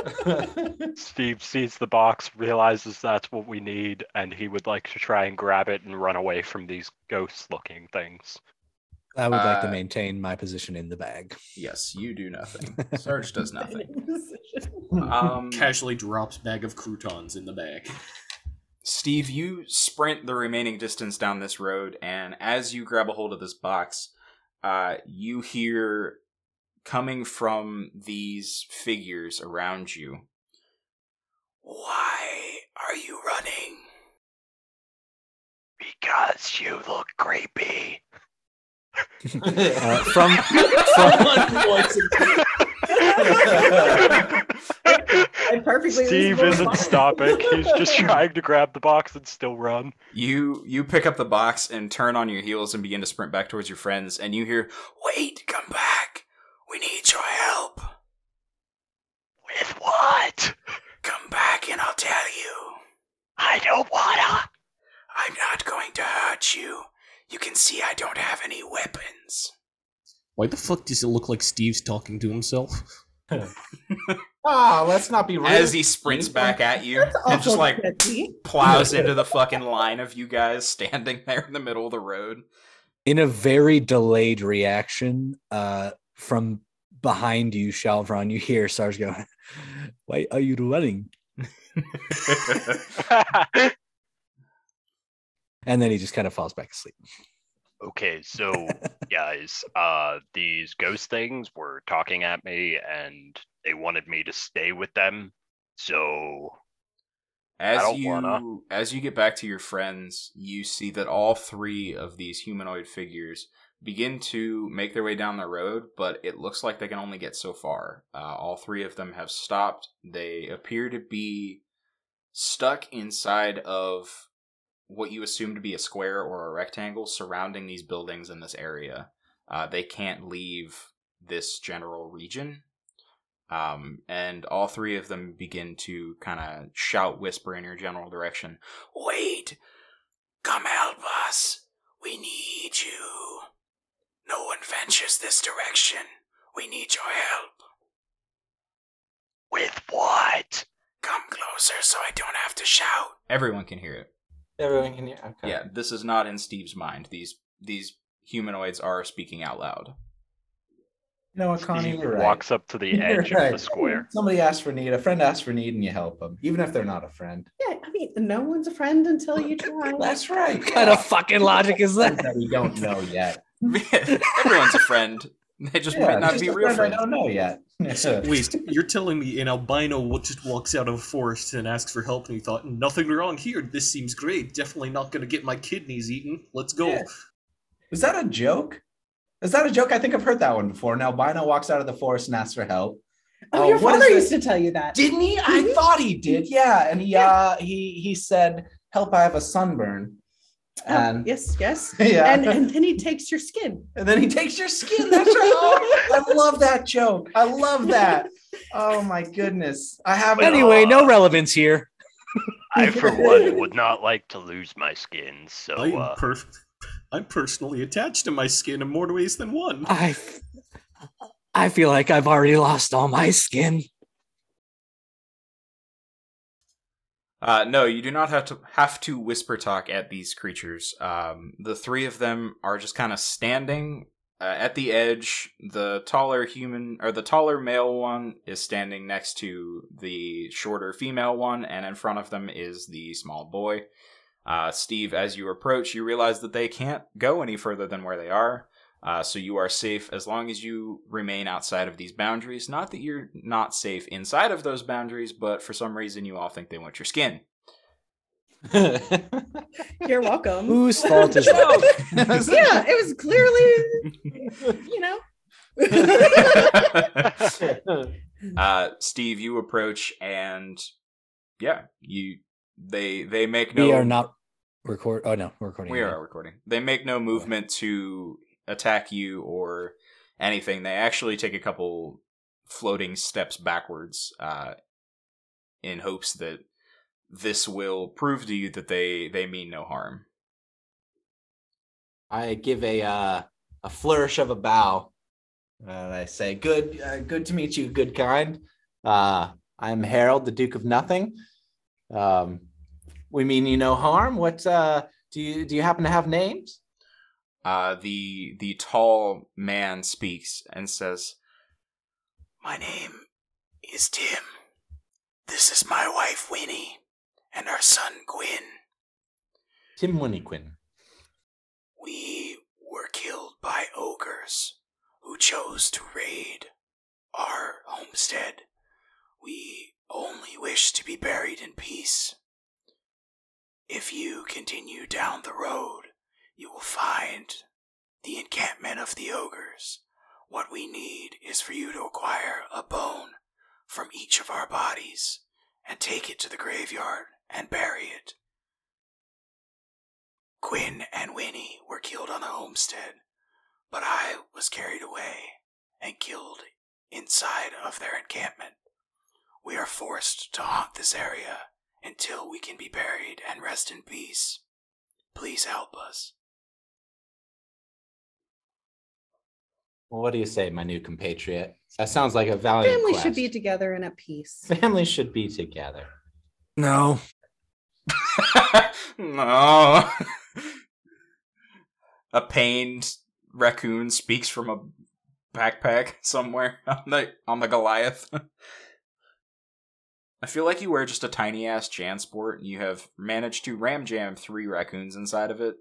<laughs> Steve sees the box, realizes that's what we need, and he would like to try and grab it and run away from these ghost looking things. I would like to Uh, maintain my position in the bag. Yes, you do nothing. <laughs> Sarge does nothing. <laughs> Um, Um, Casually drops bag of croutons in the bag. Steve, you sprint the remaining distance down this road, and as you grab a hold of this box, uh, you hear coming from these figures around you. Why are you running? Because you look creepy. <laughs> Uh, from <laughs> I perfectly Steve reasonable isn't response. stopping. He's just <laughs> trying to grab the box and still run. You you pick up the box and turn on your heels and begin to sprint back towards your friends, and you hear, "Wait, come back! We need your help. With what? Come back, and I'll tell you." I don't wanna. I'm not going to hurt you. You can see I don't have any weapons. Why the fuck does it look like Steve's talking to himself? <laughs> Ah, let's not be rude. As he sprints back at you That's and just like catchy. plows into the fucking line of you guys standing there in the middle of the road. in a very delayed reaction uh, from behind you, Shalvron, you hear Sarge go, Why are you running? <laughs> And then he just kind of falls back asleep. okay, so <laughs> guys, uh these ghost things were talking at me and they wanted me to stay with them. So As you wanna. as you get back to your friends, you see that all three of these humanoid figures begin to make their way down the road, but it looks like they can only get so far. Uh, all three of them have stopped. They appear to be stuck inside of what you assume to be a square or a rectangle surrounding these buildings in this area. Uh, they can't leave this general region. Um, and all three of them begin to kind of shout, whisper in your general direction. Wait! Come help us! We need you! No one ventures this direction. We need your help. with what? Come closer so I don't have to shout. Everyone can hear it. Everyone can hear. Okay. Yeah, this is not in Steve's mind. These these humanoids are speaking out loud. No, Connie? Steve You're right. walks up to the You're edge of right. the square. Somebody asks for need. A friend asks for need, and you help them, even if they're not a friend. Yeah, I mean, no one's a friend until you <laughs> try. That's right. What kind of fucking logic is that? that we don't know yet. <laughs> Everyone's a friend. They just Yeah, might not just be a real friend friends. I don't know yet. <laughs> Wait, you're telling me an albino just walks out of a forest and asks for help and he thought, nothing wrong here, this seems great, definitely not gonna get my kidneys eaten, let's go. Yeah. Was that a joke? Is that a joke? I think I've heard that one before. An albino walks out of the forest and asks for help. Oh, Oh, your father used to tell you that. Didn't he? I Mhm. thought he did. Yeah, and he Yeah. uh he he said, "Help! I have a sunburn." Oh, yes, yes. <laughs> yeah, And and then he takes your skin. and then he takes your skin. That's right. Oh, I love that joke. I love that. Oh my goodness. I have Well, Anyway, no relevance here. <laughs> I, for one, would not like to lose my skin. So, I'm, uh, perf- I'm personally attached to my skin in more ways than one. I, I feel like I've already lost all my skin. Uh, no, you do not have to have to whisper talk at these creatures. Um, the three of them are just kind of standing uh, at the edge. The taller human or the taller male one is standing next to the shorter female one, and in front of them is the small boy. Uh, Steve, as you approach, you realize that they can't go any further than where they are. Uh, so you are safe as long as you remain outside of these boundaries. Not that you're not safe inside of those boundaries, but for some reason you all think they want your skin. <laughs> You're welcome. Whose fault is <laughs> it? yeah, it was clearly, you know. <laughs> uh, Steve, you approach and yeah, you they they make no We are not record. Oh no, we're recording. we again. are recording. They make no movement to attack you or anything. They actually take a couple floating steps backwards uh, in hopes that this will prove to you that they they mean no harm. I give a uh, a flourish of a bow. And I say, "Good, uh, good to meet you, good kind." Uh, I'm Harrold, the Duke of Nothing. Um, we mean you no harm. What uh, do you do? You happen to have names? Uh, the the tall man speaks and says, "My name is Tim. This is my wife Winnie, and our son Gwyn. Tim Winniequin. We were killed by ogres who chose to raid our homestead. We only wish to be buried in peace. If you continue down the road, you will find the encampment of the ogres. What we need is for you to acquire a bone from each of our bodies and take it to the graveyard and bury it. Quinn and Winnie were killed on the homestead, but I was carried away and killed inside of their encampment. We are forced to haunt this area until we can be buried and rest in peace. Please help us. Well, what do you say, my new compatriot? That sounds like a valiant Family quest. should be together in a peace. Family should be together. No. <laughs> no. a pained raccoon speaks from a backpack somewhere on the on the Goliath. <laughs> I feel like you wear just a tiny ass Jansport and you have managed to ram jam three raccoons inside of it,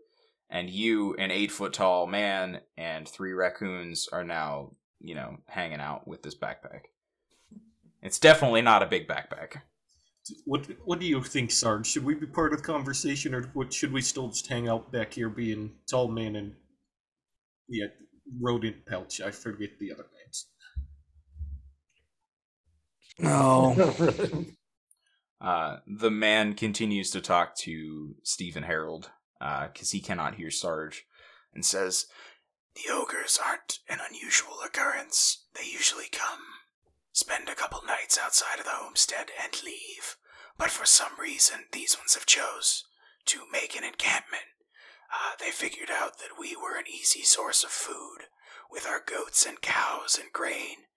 and you, an eight foot tall man, and three raccoons are now, you know, hanging out with this backpack. It's definitely not a big backpack. What What do you think, Sarge? Should we be part of the conversation, or what, should we still just hang out back here, being tall man and yeah, rodent pouch? I forget the other names. No. <laughs> Uh, the man continues to talk to Stephen Harrold because he cannot hear Sarge and says, The ogres aren't an unusual occurrence. They usually come, spend a couple nights outside of the homestead, and leave. But for some reason, these ones have chose to make an encampment. Uh, they figured out that we were an easy source of food with our goats and cows and grain,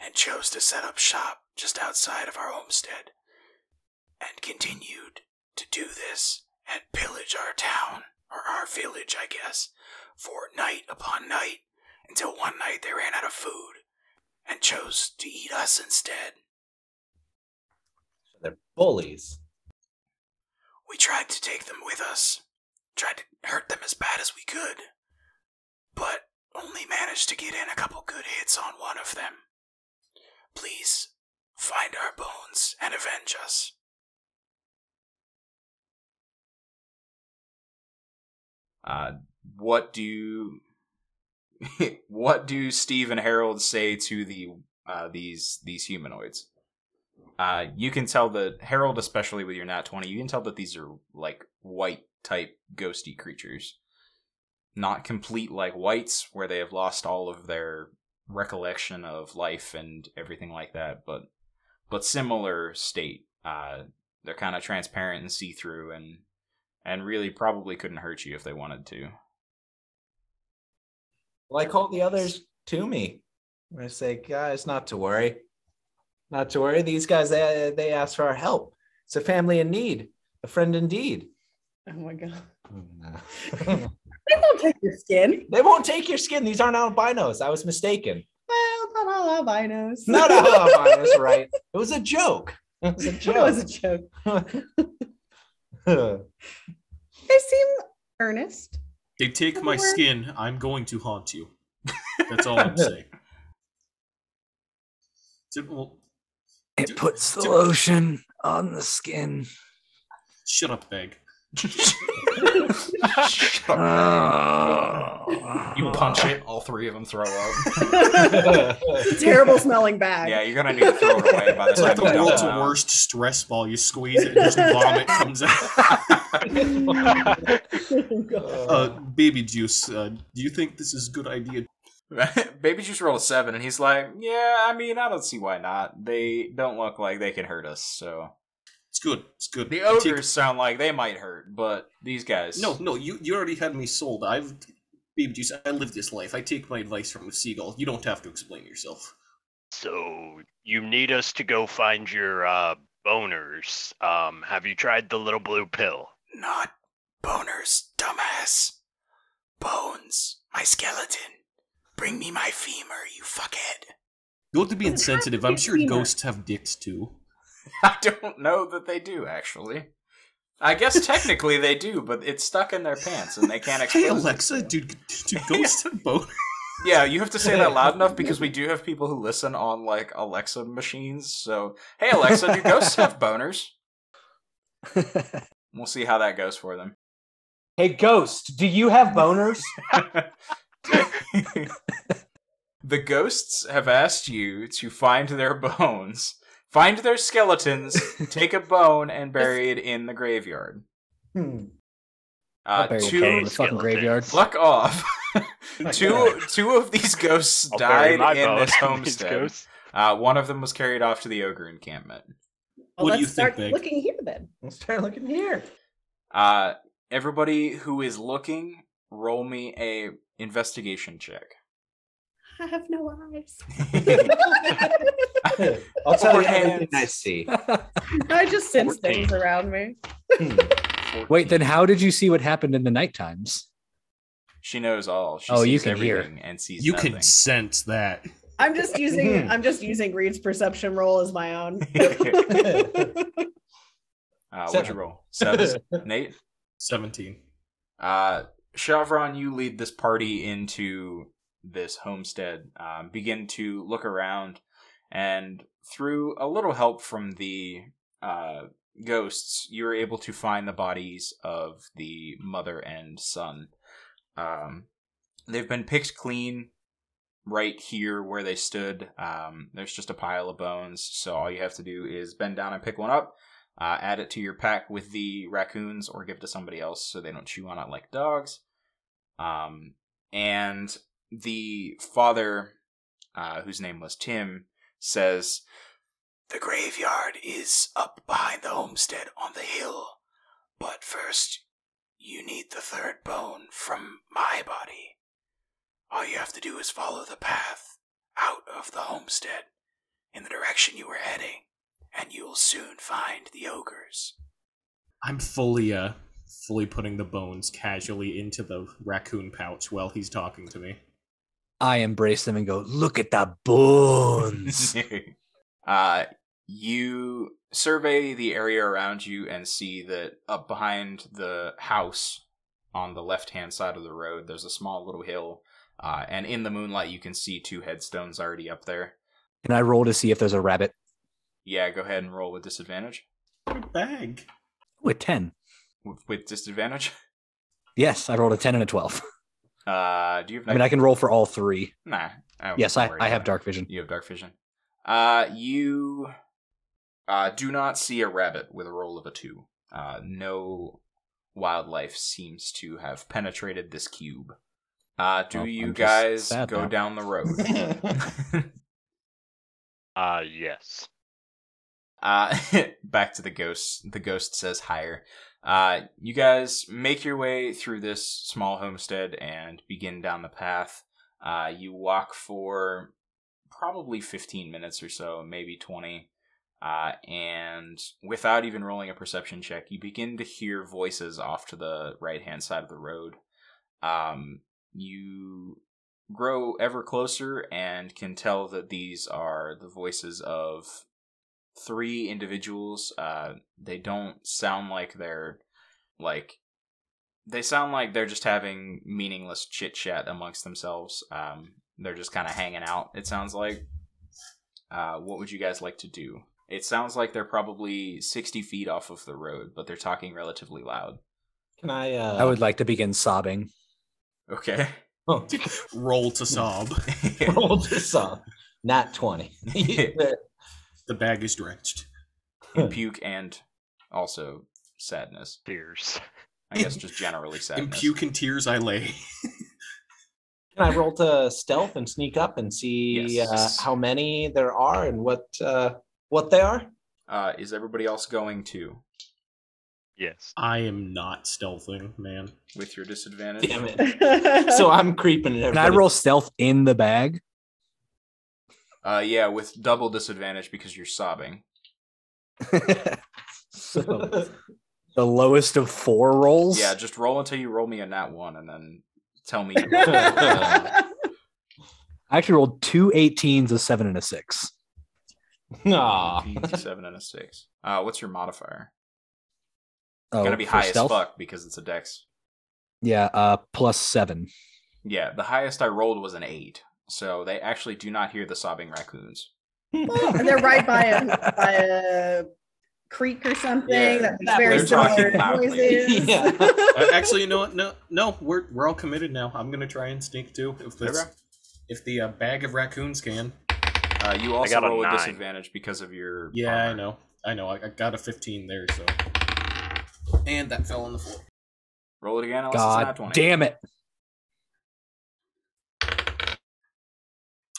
and chose to set up shop just outside of our homestead and continued to do this and pillage our town, or our village, I guess, for night upon night, until one night they ran out of food and chose to eat us instead. They're bullies. We tried to take them with us, tried to hurt them as bad as we could, but only managed to get in a couple good hits on one of them. Please find our bones and avenge us. Uh, what do <laughs> what do Steve and Harrold say to the uh, these these humanoids? Uh, you can tell that Harrold, especially with your nat twenty, you can tell that these are like white type ghosty creatures, not complete like whites, where they have lost all of their recollection of life and everything like that, but but similar state. Uh, they're kind of transparent and see through, and and really probably couldn't hurt you if they wanted to. Well, I called the others to me. I say, guys, not to worry. Not to worry. These guys, they, they asked for our help. It's a family in need, a friend indeed. Oh my god. they <laughs> They won't take your skin. They won't take your skin. These aren't albinos. I was mistaken. Well, not all albinos. Not all <laughs> albinos, right? It was a joke. It was a joke. <laughs> It was a joke. Joke. They seem earnest. They take my Somewhere. skin. I'm going to haunt you. That's all I'm saying. <laughs> So, well, It puts the lotion on the skin. shut up, Beg. You punch it, all three of them throw up. <laughs> Terrible smelling bag. yeah, you're gonna need to throw it away by the It's like the world's dump worst stress ball. You squeeze it, and just vomit comes out. <laughs> Uh, baby juice. Uh, do you think this is a good idea? <laughs> Baby Juice rolled a seven, and he's like, "Yeah, I mean, I don't see why not. They don't look like they can hurt us. So It's good. It's good. the I take- ogres sound like they might hurt, but these guys, No, no. You you already had me sold. I've baby juice. I live this life. I take my advice from a seagull. You don't have to explain yourself. So you need us to go find your uh, boners. Um, have you tried the little blue pill? Not boners, dumbass. Bones. My skeleton. Bring me my femur, you fuckhead. Go to being Doesn't have sensitive. to I'm sure femur. ghosts have dicks too. <laughs> I don't know that they do, actually. I guess <laughs> technically they do, but it's stuck in their pants and they can't <laughs> expose Hey it. Alexa, dude, do ghosts have boners? Yeah, you have to say that loud enough because we do have people who listen on like Alexa machines. So, hey Alexa, do ghosts have boners? We'll see how that goes for them. Hey, Ghost, do you have boners? the ghosts have asked you to find their bones, find their skeletons, <laughs> take a bone, and bury it in the graveyard. Hmm. Uh, bury two, bone in the fucking graveyard. fuck off. <laughs> <laughs> two, two of these ghosts I'll died in this homestead. Uh, one of them was carried off to the ogre encampment. Well, What do let's you think, start Big? looking here then. Let's start looking here. Uh, everybody who is looking, roll me a investigation check. I have no eyes. <laughs> I'll tell you Overhand. everything I see. <laughs> I just sense 14. things around me. Wait, then how did you see what happened in the night times? She knows all. She Oh, you sees can hear. and sees You nothing. can sense that. I'm just using I'm just using Reed's perception roll as my own. <laughs> Uh, what'd you roll? Seven. Nate? 17. Uh, Chevron, you lead this party into this homestead. Um, begin to look around, and through a little help from the uh, ghosts, you're able to find the bodies of the mother and son. Um, they've been picked clean right here where they stood. Um, there's just a pile of bones, so all you have to do is bend down and pick one up. Uh, add it to your pack with the raccoons or give it to somebody else so they don't chew on it like dogs. Um, and the father, uh, whose name was Tim, says, The graveyard is up behind the homestead on the hill. But first, you need the third bone from my body. All you have to do is follow the path out of the homestead in the direction you were heading and you'll soon find the ogres. I'm fully, uh, fully putting the bones casually into the raccoon pouch while he's talking to me. I embrace them and go, look at the bones. <laughs> uh, you survey the area around you and see that up behind the house on the left hand side of the road, there's a small little hill. Uh, and in the moonlight, you can see two headstones already up there. Can I roll to see if there's a rabbit? Yeah, go ahead and roll with disadvantage. Good bag. With 10. With, with disadvantage? <laughs> Yes, I rolled a 10 and a 12. <laughs> Uh, do you have? I mean, I can roll for all three. Nah. I Yes, I, I have dark vision. You have dark vision. Uh, you uh, do not see a rabbit with a roll of a two. Uh, no wildlife seems to have penetrated this cube. Uh, do Well, you guys go now. down the road? <laughs> <laughs> Uh, yes. uh, <laughs> back to the ghost. The ghost says higher. Uh, you guys make your way through this small homestead and begin down the path. Uh, you walk for probably 15 minutes or so, maybe 20. Uh, and without even rolling a perception check, you begin to hear voices off to the right hand side of the road. Um, you grow ever closer and can tell that these are the voices of three individuals. Uh, they don't sound like they're like they sound like they're just having meaningless chit chat amongst themselves. Um, they're just kind of hanging out. It sounds like. Uh, what would you guys like to do? It sounds like they're probably sixty feet off of the road, but they're talking relatively loud. Can I? Uh, I would like to begin sobbing. Okay. oh, Roll to sob. <laughs> roll this up. Not twenty. <laughs> The bag is drenched. In puke and also sadness. Tears. I guess <laughs> just generally sadness. In puke and tears I lay. Can I roll to stealth and sneak up and see Yes. uh, how many there are and what uh, what they are? Uh, is everybody else going to Yes. I am not stealthing, man. with your disadvantage? Damn it! So I'm creeping. Can I roll stealth in the bag? Uh, yeah, with double disadvantage because you're sobbing. so <laughs> the lowest of four rolls. Yeah, just roll until you roll me a nat one, and then tell me. <laughs> I actually rolled two 18s, a seven, and a six. Aw. seven and a six. Uh, what's your modifier? Oh, Gonna be for high stealth? as fuck because it's a dex. Yeah, uh, plus seven. Yeah, the highest I rolled was an eight, so they actually do not hear the sobbing raccoons. and they're right by a by a creek or something Yeah, that makes that very similar loudly. noises. <laughs> Yeah. Uh, actually, you know what? No, no, we're we're all committed now. I'm gonna try and sneak too. If this, Okay. if the uh, bag of raccoons can. Uh, you also got a roll a nine. disadvantage because of your. Yeah, I know. I know. I, I got a 15 there, so. And that fell on the floor. Roll it again unless God 20. damn it.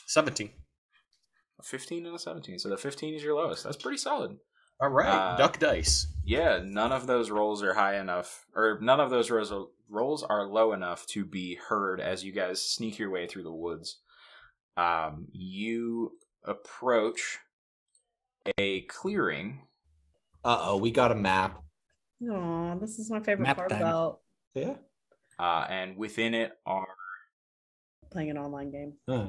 17. A 15 and a 17. So the 15 is your lowest. That's pretty solid. All right, Uh, duck dice. Yeah, none of those rolls are high enough, or none of those rolls, rolls are low enough to be heard as you guys sneak your way through the woods. Um, you approach a clearing. Uh oh, we got a map. Aw, this is my favorite Map part time. about Yeah. Uh, and within it are playing an online game. Huh.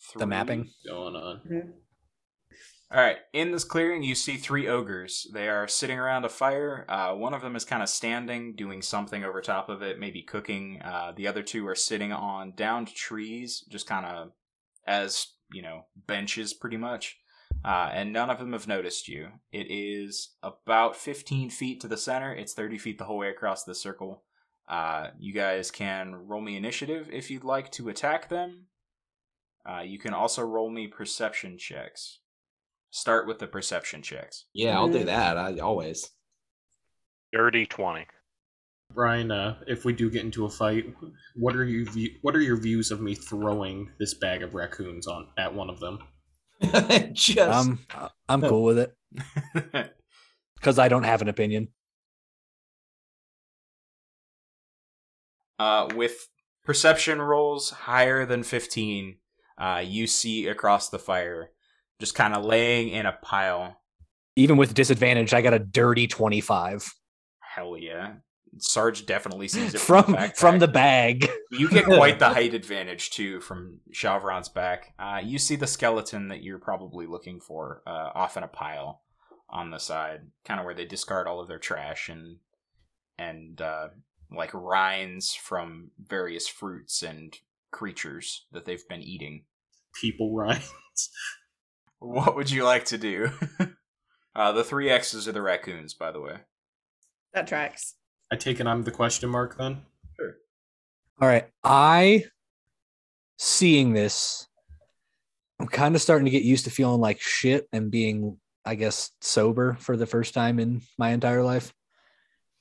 Three, The mapping. Going on. Mhm. All right, in this clearing, you see three ogres. They are sitting around a fire. Uh, one of them is kind of standing, doing something over top of it, maybe cooking. Uh, the other two are sitting on downed trees, just kind of as, you know, benches pretty much. Uh, and none of them have noticed you. It is about 15 feet to the center, it's 30 feet the whole way across the circle. Uh, you guys can roll me initiative if you'd like to attack them. Uh, you can also roll me perception checks. Start with the perception checks. Yeah, I'll do that. I always. Dirty 20. Brian, uh, if we do get into a fight, what are you view- what are your views of me throwing this bag of raccoons on at one of them? <laughs> Just Um, I'm cool with it <laughs> because I don't have an opinion. uh, with perception rolls higher than 15, uh, you see across the fire, just kind of laying in a pile. Even with disadvantage, I got a dirty 25 Hell yeah. Sarge definitely sees it from from, the from the bag. <laughs> You get quite the <laughs> height advantage too from Chavron's back. Uh, you see the skeleton that you're probably looking for uh, off in a pile on the side, kind of where they discard all of their trash and and uh, like rinds from various fruits and creatures that they've been eating. People Ryan. <laughs> What would you like to do? <laughs> uh, the three X's are the raccoons, by the way. That tracks. I take it I'm the question mark then. Sure. All right. I seeing this, I'm kind of starting to get used to feeling like shit and being, I guess, sober for the first time in my entire life.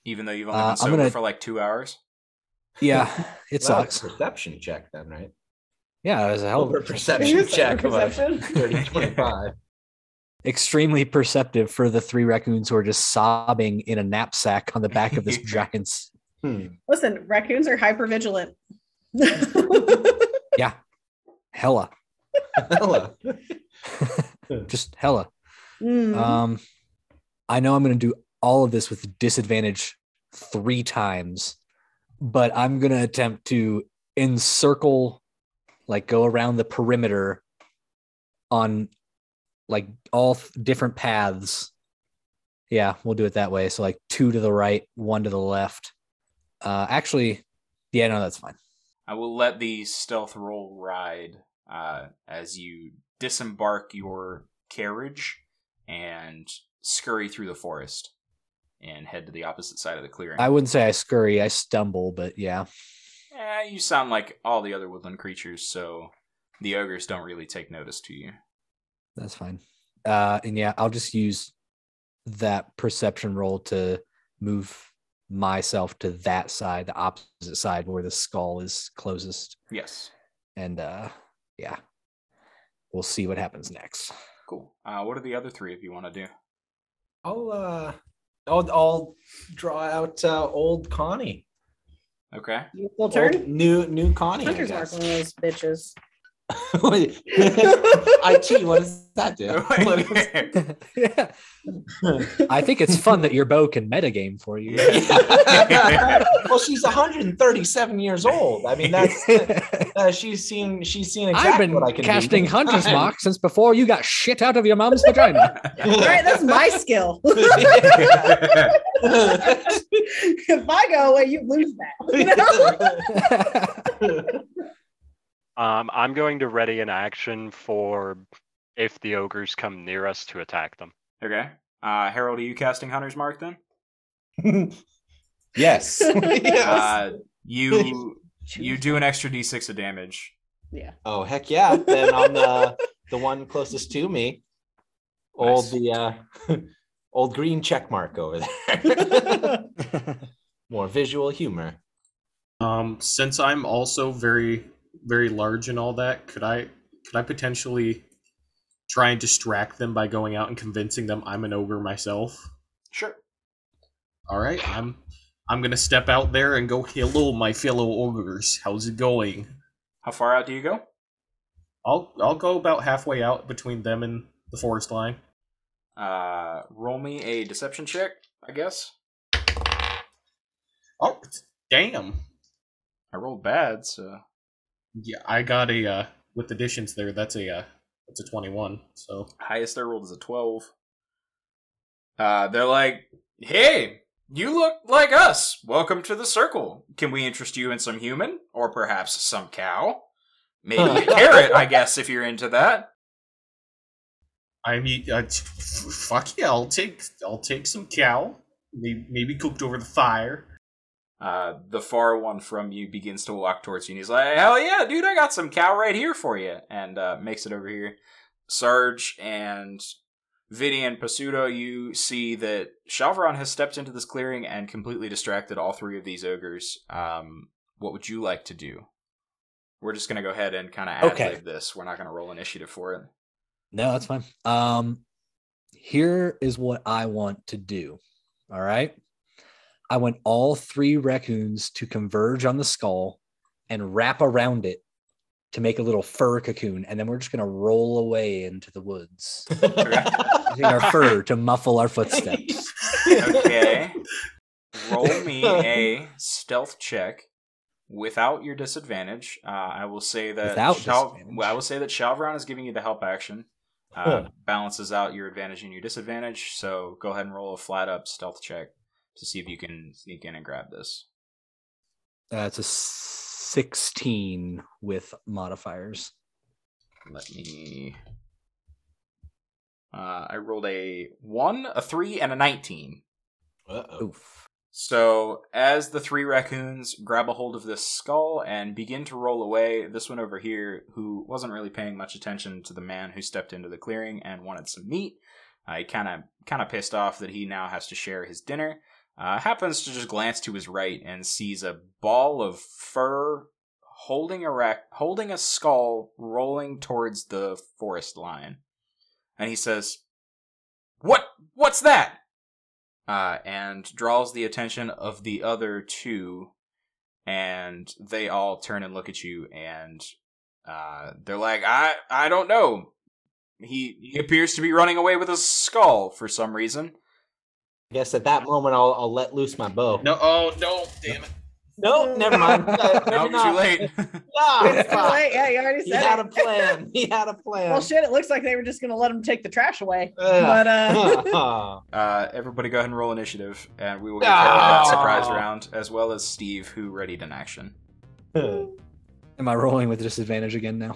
Even though you've only Uh, been I'm sober gonna- for like two hours. Yeah, <laughs> it That was sucks. a perception check then, right? Yeah, it was a hell of a perception check of a Perception? 30, 25. extremely perceptive for the three raccoons who are just sobbing in a knapsack on the back of this <laughs> giant's. Hmm. Listen, raccoons are hyper vigilant. Yeah, hella, Hella. <laughs> just hella. Mm. Um, I know I'm going to do all of this with disadvantage three times, but I'm going to attempt to encircle, like go around the perimeter on like all th- different paths. Yeah, we'll do it that way. So like two to the right, one to the left. Uh, actually, yeah, no, that's fine. I will let the stealth roll ride uh, as you disembark your carriage and scurry through the forest and head to the opposite side of the clearing. I wouldn't say I scurry, I stumble, but yeah. Eh, you sound like all the other woodland creatures, so the ogres don't really take notice to you. That's fine. Uh, and yeah, I'll just use that perception roll to move myself to that side, the opposite side where the skull is closest. Yes. And uh, yeah, we'll see what happens next. Cool. Uh, what are the other three if you want to do? I'll uh I'll I'll draw out uh, old Connie. Okay. Full turn. Old, new new Connie. Hunter's mark one of those bitches. IT, what does that do? <laughs> <laughs> yeah. <laughs> I think it's fun that your bow can metagame for you. well, she's 137 years old. I mean, that's uh, she's seen she's seen exactly I've been what I can casting do. Hunter's Mark since before you got shit out of your mom's vagina. All right, that's my skill. if I go away, you lose that. You know? Um, I'm going to ready an action for if the ogres come near us to attack them. okay. Uh, Harrold, are you casting Hunter's Mark then? <laughs> <laughs> yes. Uh, you <laughs> you do an extra d6 of damage. yeah. Oh heck yeah! Then on the the one closest to me, old Nice. the uh, old green check mark over there. More visual humor. Um, since I'm also very, very large and all that, could I could I potentially try and distract them by going out and convincing them I'm an ogre myself? Sure. All right, I'm I'm gonna step out there and go, "Hello, my fellow ogres. How's it going?" How far out do you go? I'll I'll go about halfway out between them and the forest line. Uh, roll me a deception check, I guess. Oh, damn! I rolled bad, so Yeah, I got a uh, with additions there. That's a uh, that's a twenty-one. So highest I rolled is a twelve. Uh, they're like, "Hey, you look like us. Welcome to the circle. Can we interest you in some human, or perhaps some cow? Maybe a <laughs> carrot, I guess, if you're into that." I mean, uh, fuck yeah! I'll take I'll take some cow, maybe, maybe cooked over the fire. Uh, the far one from you begins to walk towards you, and he's like, "Hell yeah, dude! I got some cow right here for you," and uh, makes it over here. Sarge and Vinny and Pasuto, you see that Shalvaron has stepped into this clearing and completely distracted all three of these ogres. Um, what would you like to do? We're just gonna go ahead and kind of ad Okay. this. We're not gonna roll initiative for it. No, that's fine. Um, here is what I want to do. All right. I want all three raccoons to converge on the skull and wrap around it to make a little fur cocoon. And then we're just going to roll away into the woods <laughs> using our fur to muffle our footsteps. Okay. <laughs> Roll me a stealth check without your disadvantage. Uh, I will say that Without Shal- I will say that Shalvaron is giving you the help action. Uh, balances out your advantage and your disadvantage. So go ahead and roll a flat up stealth check to see if you can sneak in and grab this. Uh, it's a 16 with modifiers. Let me. Uh, I rolled a one, a three, and a nineteen. Uh-oh. Oof. So, as the three raccoons grab a hold of this skull and begin to roll away, this one over here, who wasn't really paying much attention to the man who stepped into the clearing and wanted some meat, uh, he kind of kind of pissed off that he now has to share his dinner. Uh, happens to just glance to his right and sees a ball of fur holding a holding a skull rolling towards the forest line, and he says, "What? What's that?" uh, and draws the attention of the other two, and they all turn and look at you, and uh, they're like, "I, I don't know." He he appears to be running away with a skull for some reason. I guess at that moment I'll I'll let loose my bow. No, oh no, damn it! No, never mind. Uh, maybe No, too late. Ah, <laughs> It's too late. Yeah, you already said He said had it. a plan. He had a plan. Well, shit, it looks like they were just going to let him take the trash away. Ugh. But, uh, <laughs> <laughs> uh, everybody, go ahead and roll initiative, and we will give Harrold that surprise round, as well as Steve, who readied an action. Am I rolling with disadvantage again now?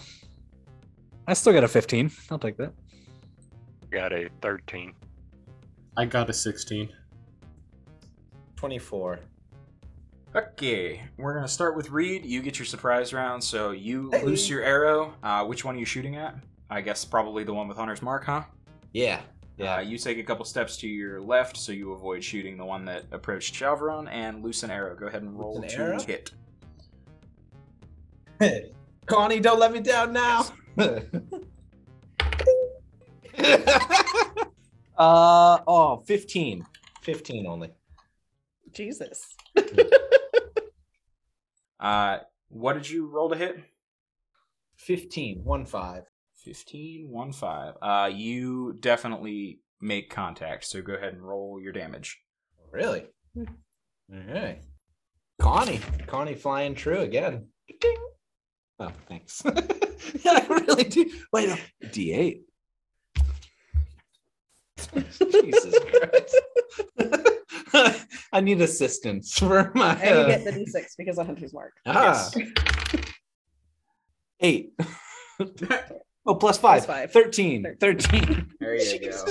I still got a 15. I'll take that. Got a 13. I got a sixteen. Twenty-four. Okay, we're gonna start with Reed. You get your surprise round, so you Hey. loose your arrow. Uh, which one are you shooting at? I guess probably the one with Hunter's mark, huh? Yeah. Yeah, Yeah. you take a couple steps to your left, so you avoid shooting the one that approached Chalveron, and loose an arrow. Go ahead and roll Loose to an arrow? hit. Connie, don't let me down now. <laughs> <laughs> uh oh, 15. 15 only. Jesus. <laughs> Uh, what did you roll to hit? 15, one five. 15, 1, 5. Uh, you definitely make contact, so go ahead and roll your damage. Really? All right. Connie. Connie flying true again. Ding. Oh, thanks. <laughs> yeah, I really do. Wait, no. D8. Jesus Christ. <laughs> I need assistance for my. And you uh, get the d6 because of Hunter's Mark. ah. Eight. <laughs> oh, plus five. Plus five. 13. 13. There you <laughs> go.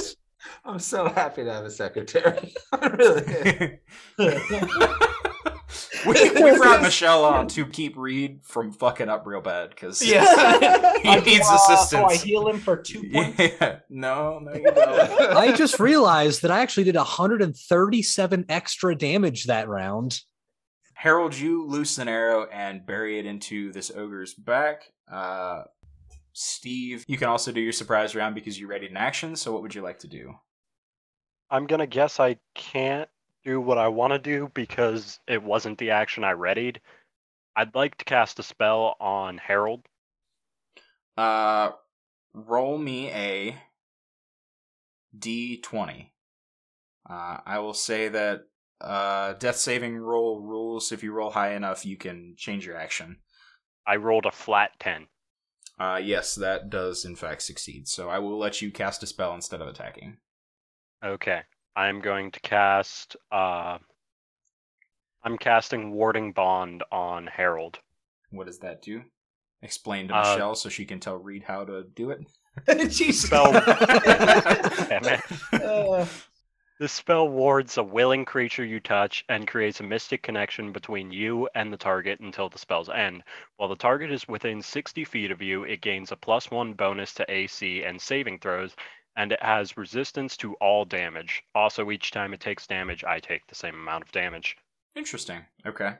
I'm so happy to have a secretary. I really am. We, we <laughs> brought Michelle on to keep Reed from fucking up real bad because Yeah. <laughs> he needs Oh, assistance. I heal him for two points. Yeah, <laughs> no, no, you don't. I just realized that I actually did 137 extra damage that round. Harrold, you loose an arrow and bury it into this ogre's back. Uh, Steve, you can also do your surprise round because you readied an action. So, what would you like to do? I'm gonna guess I can't do what I want to do because it wasn't the action I readied. I'd like to cast a spell on Harrold. Uh, roll me a d20. Uh, I will say that uh, death saving roll rules. If you roll high enough, you can change your action. I rolled a flat 10. Uh, yes, that does in fact succeed. So I will let you cast a spell instead of attacking. Okay. I'm going to cast uh I'm casting Warding Bond on Harrold. What does that do? Explain to Uh, Michelle so she can tell Reed how to do it. <laughs> Jesus. Spell. <laughs> Uh, This spell wards a willing creature you touch and creates a mystic connection between you and the target until the spell's end. While the target is within 60 feet of you, it gains a plus one bonus to AC and saving throws, and it has resistance to all damage. Also, each time it takes damage, I take the same amount of damage. Interesting. Okay.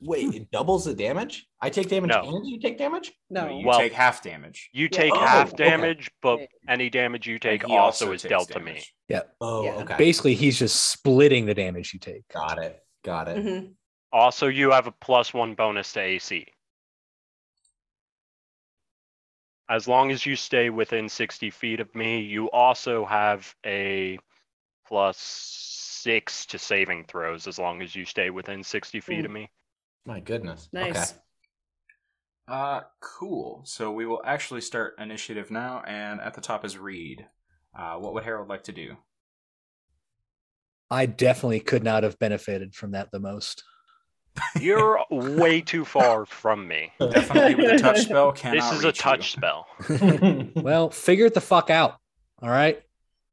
Wait, it doubles the damage? I take damage No. and you take damage? No. you Well- take half damage. You Yeah. take Oh, half okay. damage, but any damage you take And he also, is takes dealt to me. me. Oh, Yeah. okay. Basically, he's just splitting the damage you take. Got it. Got it. Mhm. Also, you have a plus one bonus to AC. As long as you stay within 60 feet of me, you also have a plus six to saving throws as long as you stay within 60 feet Mm. of me. My goodness. Nice. Okay. Uh, cool. So we will actually start initiative now, and at the top is Reed. Uh, what would Harrold like to do? I definitely could not have benefited from that the most. You're <laughs> way too far from me. Definitely with a touch spell. <laughs> Cannot This is a reach you. touch spell. <laughs> Well, figure it the fuck out. All right.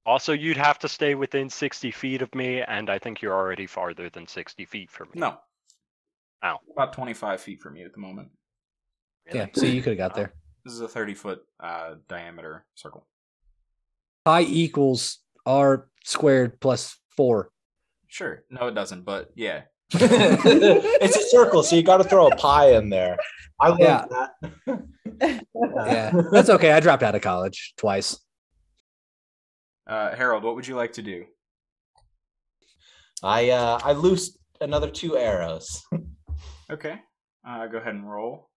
Also, you'd have to stay within 60 feet of me, and I think you're already farther than 60 feet from me. No. Ow. About 25 feet from you at the moment. Yeah. So you could have got there. This is a 30 foot uh, diameter circle. Pi equals r squared plus four. Sure. No, it doesn't, but yeah. <laughs> it's a circle, so you got to throw a pie in there. I love Yeah. that. <laughs> Yeah, that's okay. I dropped out of college twice. Uh, Harrold, what would you like to do? I uh I loosed another two arrows. Okay. Uh, go ahead and roll.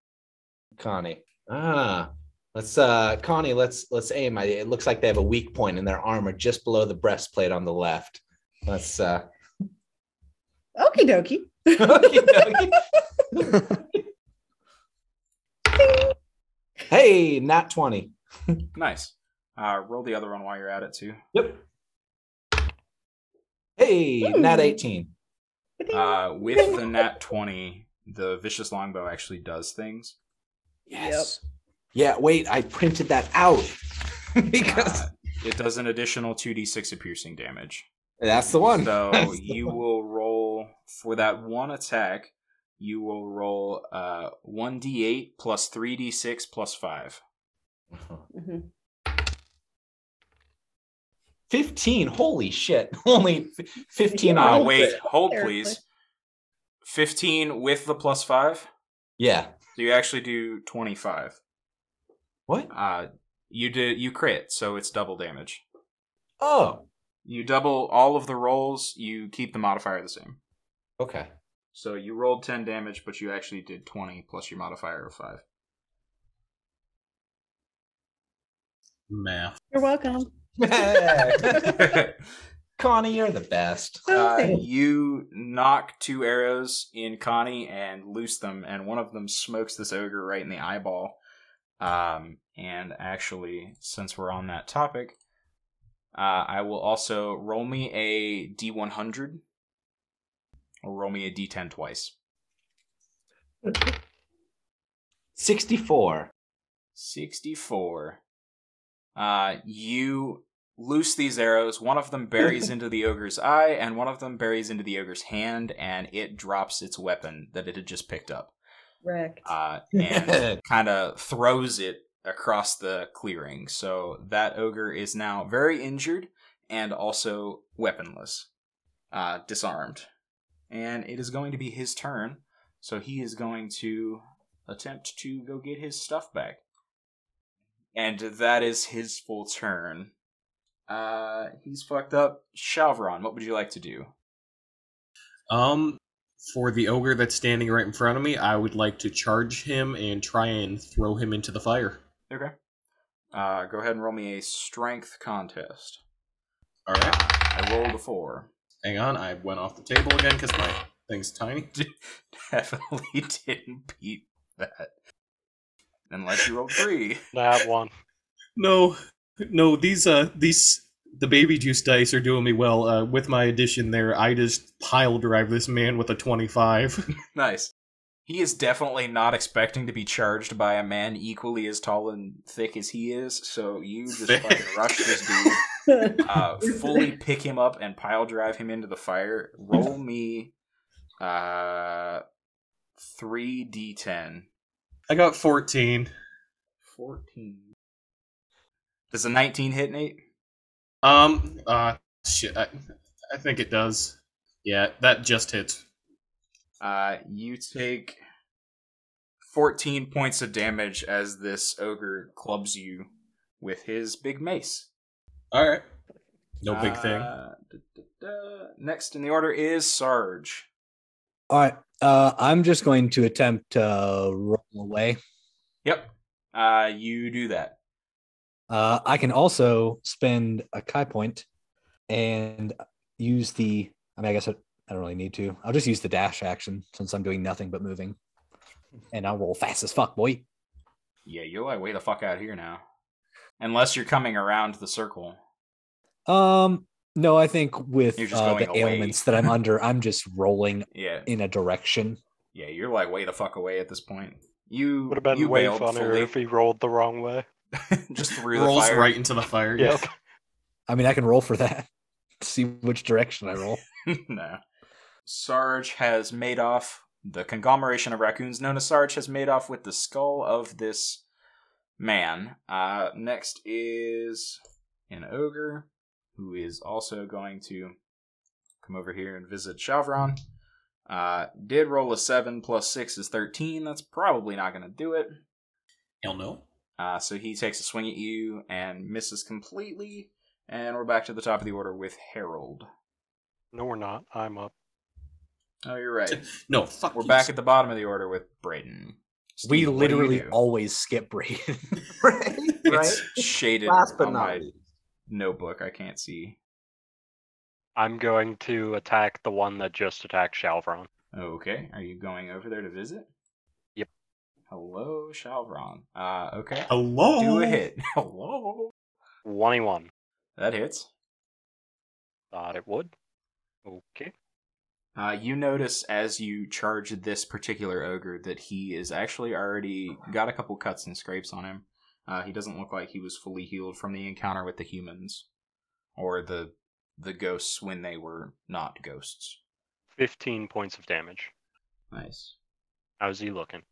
Connie. Ah. Let's uh Connie, let's let's aim. I, it looks like they have a weak point in their armor just below the breastplate on the left. Let's uh Okie dokie. Okey dokey. Hey, nat 20. Nice. Uh, roll the other one while you're at it, too. Yep. Hey, nat 18. Uh, with the nat 20, the vicious longbow actually does things. Yes. Yeah, wait, I printed that out. <laughs> because Uh, it does an additional 2d6 of piercing damage. that's the one. So That's the you one. will roll for that one attack. You will roll uh, 1d8 plus 3d6 plus 5. <laughs> Mhm. 15. Holy shit. <laughs> Only f- 15 Yeah. Uh, wait, hold please. 15 with the plus 5. Yeah. So you actually do 25. What? Uh, you did you crit, so it's double damage. Oh, You double all of the rolls, you keep the modifier the same. Okay. So you rolled 10 damage, but you actually did 20 plus your modifier of 5. Math. You're welcome. <laughs> Connie, you're the best. Oh, Uh, you knock two arrows in Connie and loose them, and one of them smokes this ogre right in the eyeball. Um, and actually, since we're on that topic, uh, I will also roll me a d100 or roll me a d10 twice. 64. 64. Uh, you loose these arrows. One of them buries <laughs> into the ogre's eye, and one of them buries into the ogre's hand, and it drops its weapon that it had just picked up. Wrecked. Uh, <laughs> and kind of throws it across the clearing. So that ogre is now very injured and also weaponless, uh, disarmed. And it is going to be his turn. So he is going to attempt to go get his stuff back. And that is his full turn. Uh, he's fucked up. Shalvron, what would you like to do? Um, for the ogre that's standing right in front of me, I would like to charge him and try and throw him into the fire. Okay. Uh, go ahead and roll me a strength contest. All right. I rolled a four. Hang on, I went off the table again because my thing's tiny. <laughs> Definitely <laughs> didn't beat that. Unless you rolled three. <laughs> That I have one. No, no, these uh, these the baby juice dice are doing me well. Uh, with my addition there, I just pile drive this man with a twenty-five. Nice. He is definitely not expecting to be charged by a man equally as tall and thick as he is, so you just fucking rush this dude, <laughs> uh, fully pick him up and pile drive him into the fire. Roll <laughs> me uh 3d10. I got fourteen. 14. Does a 19 hit, Nate? Um, uh, shit, I, I think it does. Yeah, that just hits. Uh, you take 14 points of damage as this ogre clubs you with his big mace. All right. No big thing. Uh, da, da, da. Next in the order is Sarge. All right. Uh, I'm just going to attempt to roll away. Yep. Uh, you do that. Uh, I can also spend a Kai point and use the. I mean, I guess I, I don't really need to. I'll just use the dash action since I'm doing nothing but moving, and I'll roll fast as fuck, boy. Yeah, you're like way the fuck out here now. Unless you're coming around the circle. Um, no, I think with uh, the away. ailments that I'm under, I'm just rolling Yeah. in a direction. Yeah, you're like way the fuck away at this point. You Would have been you way funnier fully. if he rolled the wrong way. <laughs> just through the Rolls fire. right into the fire. Yep. <laughs> I mean, I can roll for that. <laughs> See which direction I roll. no. Sarge has made off. The conglomeration of raccoons known as Sarge has made off with the skull of this man. Uh, next is an ogre who is also going to come over here and visit Shalvron. Uh, did roll a 7 plus 6 is 13. That's probably not going to do it. Hell no. Uh, so he takes a swing at you and misses completely. And we're back to the top of the order with Harrold. No, we're not. I'm up. Oh, you're right. <laughs> No, fuck. We're you. back at the bottom of the order with Braden. we Steve, what do you literally always skip Braden. <laughs> right? It's shaded Last but on not my least. Notebook. I can't see. I'm going to attack the one that just attacked Shalvron. Okay, are you going over there to visit? Yep. Hello, Shalvron. Uh, okay. Hello. Do a hit. <laughs> Hello. 21. That hits. Thought it would. Okay. Uh, you notice as you charge this particular ogre that he is actually already got a couple cuts and scrapes on him. Uh, he doesn't look like he was fully healed from the encounter with the humans or the the ghosts when they were not ghosts. 15 points of damage. Nice. How's he looking?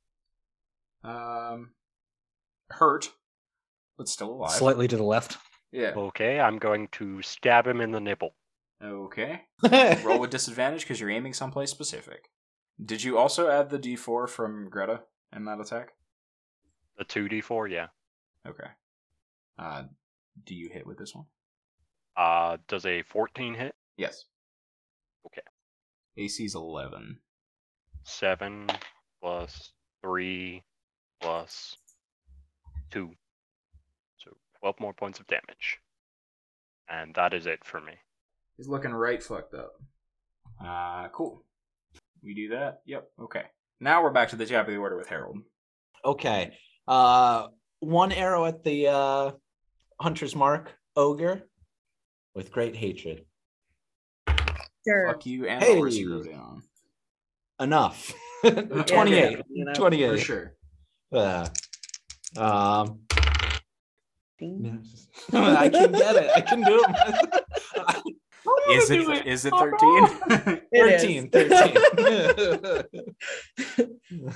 Um, hurt, but still alive. Slightly to the left. yeah. Okay, I'm going to stab him in the nipple. Okay. <laughs> Roll with disadvantage because you're aiming someplace specific. Did you also add the D4 from Greta in that attack? The 2d4, yeah. Okay. Uh, do you hit with this one? Uh, does a 14 hit? Yes. Okay. AC's 11. 7 plus 3 plus 2. So 12 more points of damage. And that is it for me. He's looking right fucked up. Uh, cool. We do that? Yep. Okay. Now we're back to the top of the order with Harrold. Okay. Uh, one arrow at the uh, hunter's mark ogre with great hatred. Sure. Fuck you and Hey. the you rode in. Enough. <laughs> 28. You know. 28. For sure. Uh, um, <laughs> I can get it. I can do it. <laughs> I, is it, it is it Oh, thirteen? It is. 13. 13.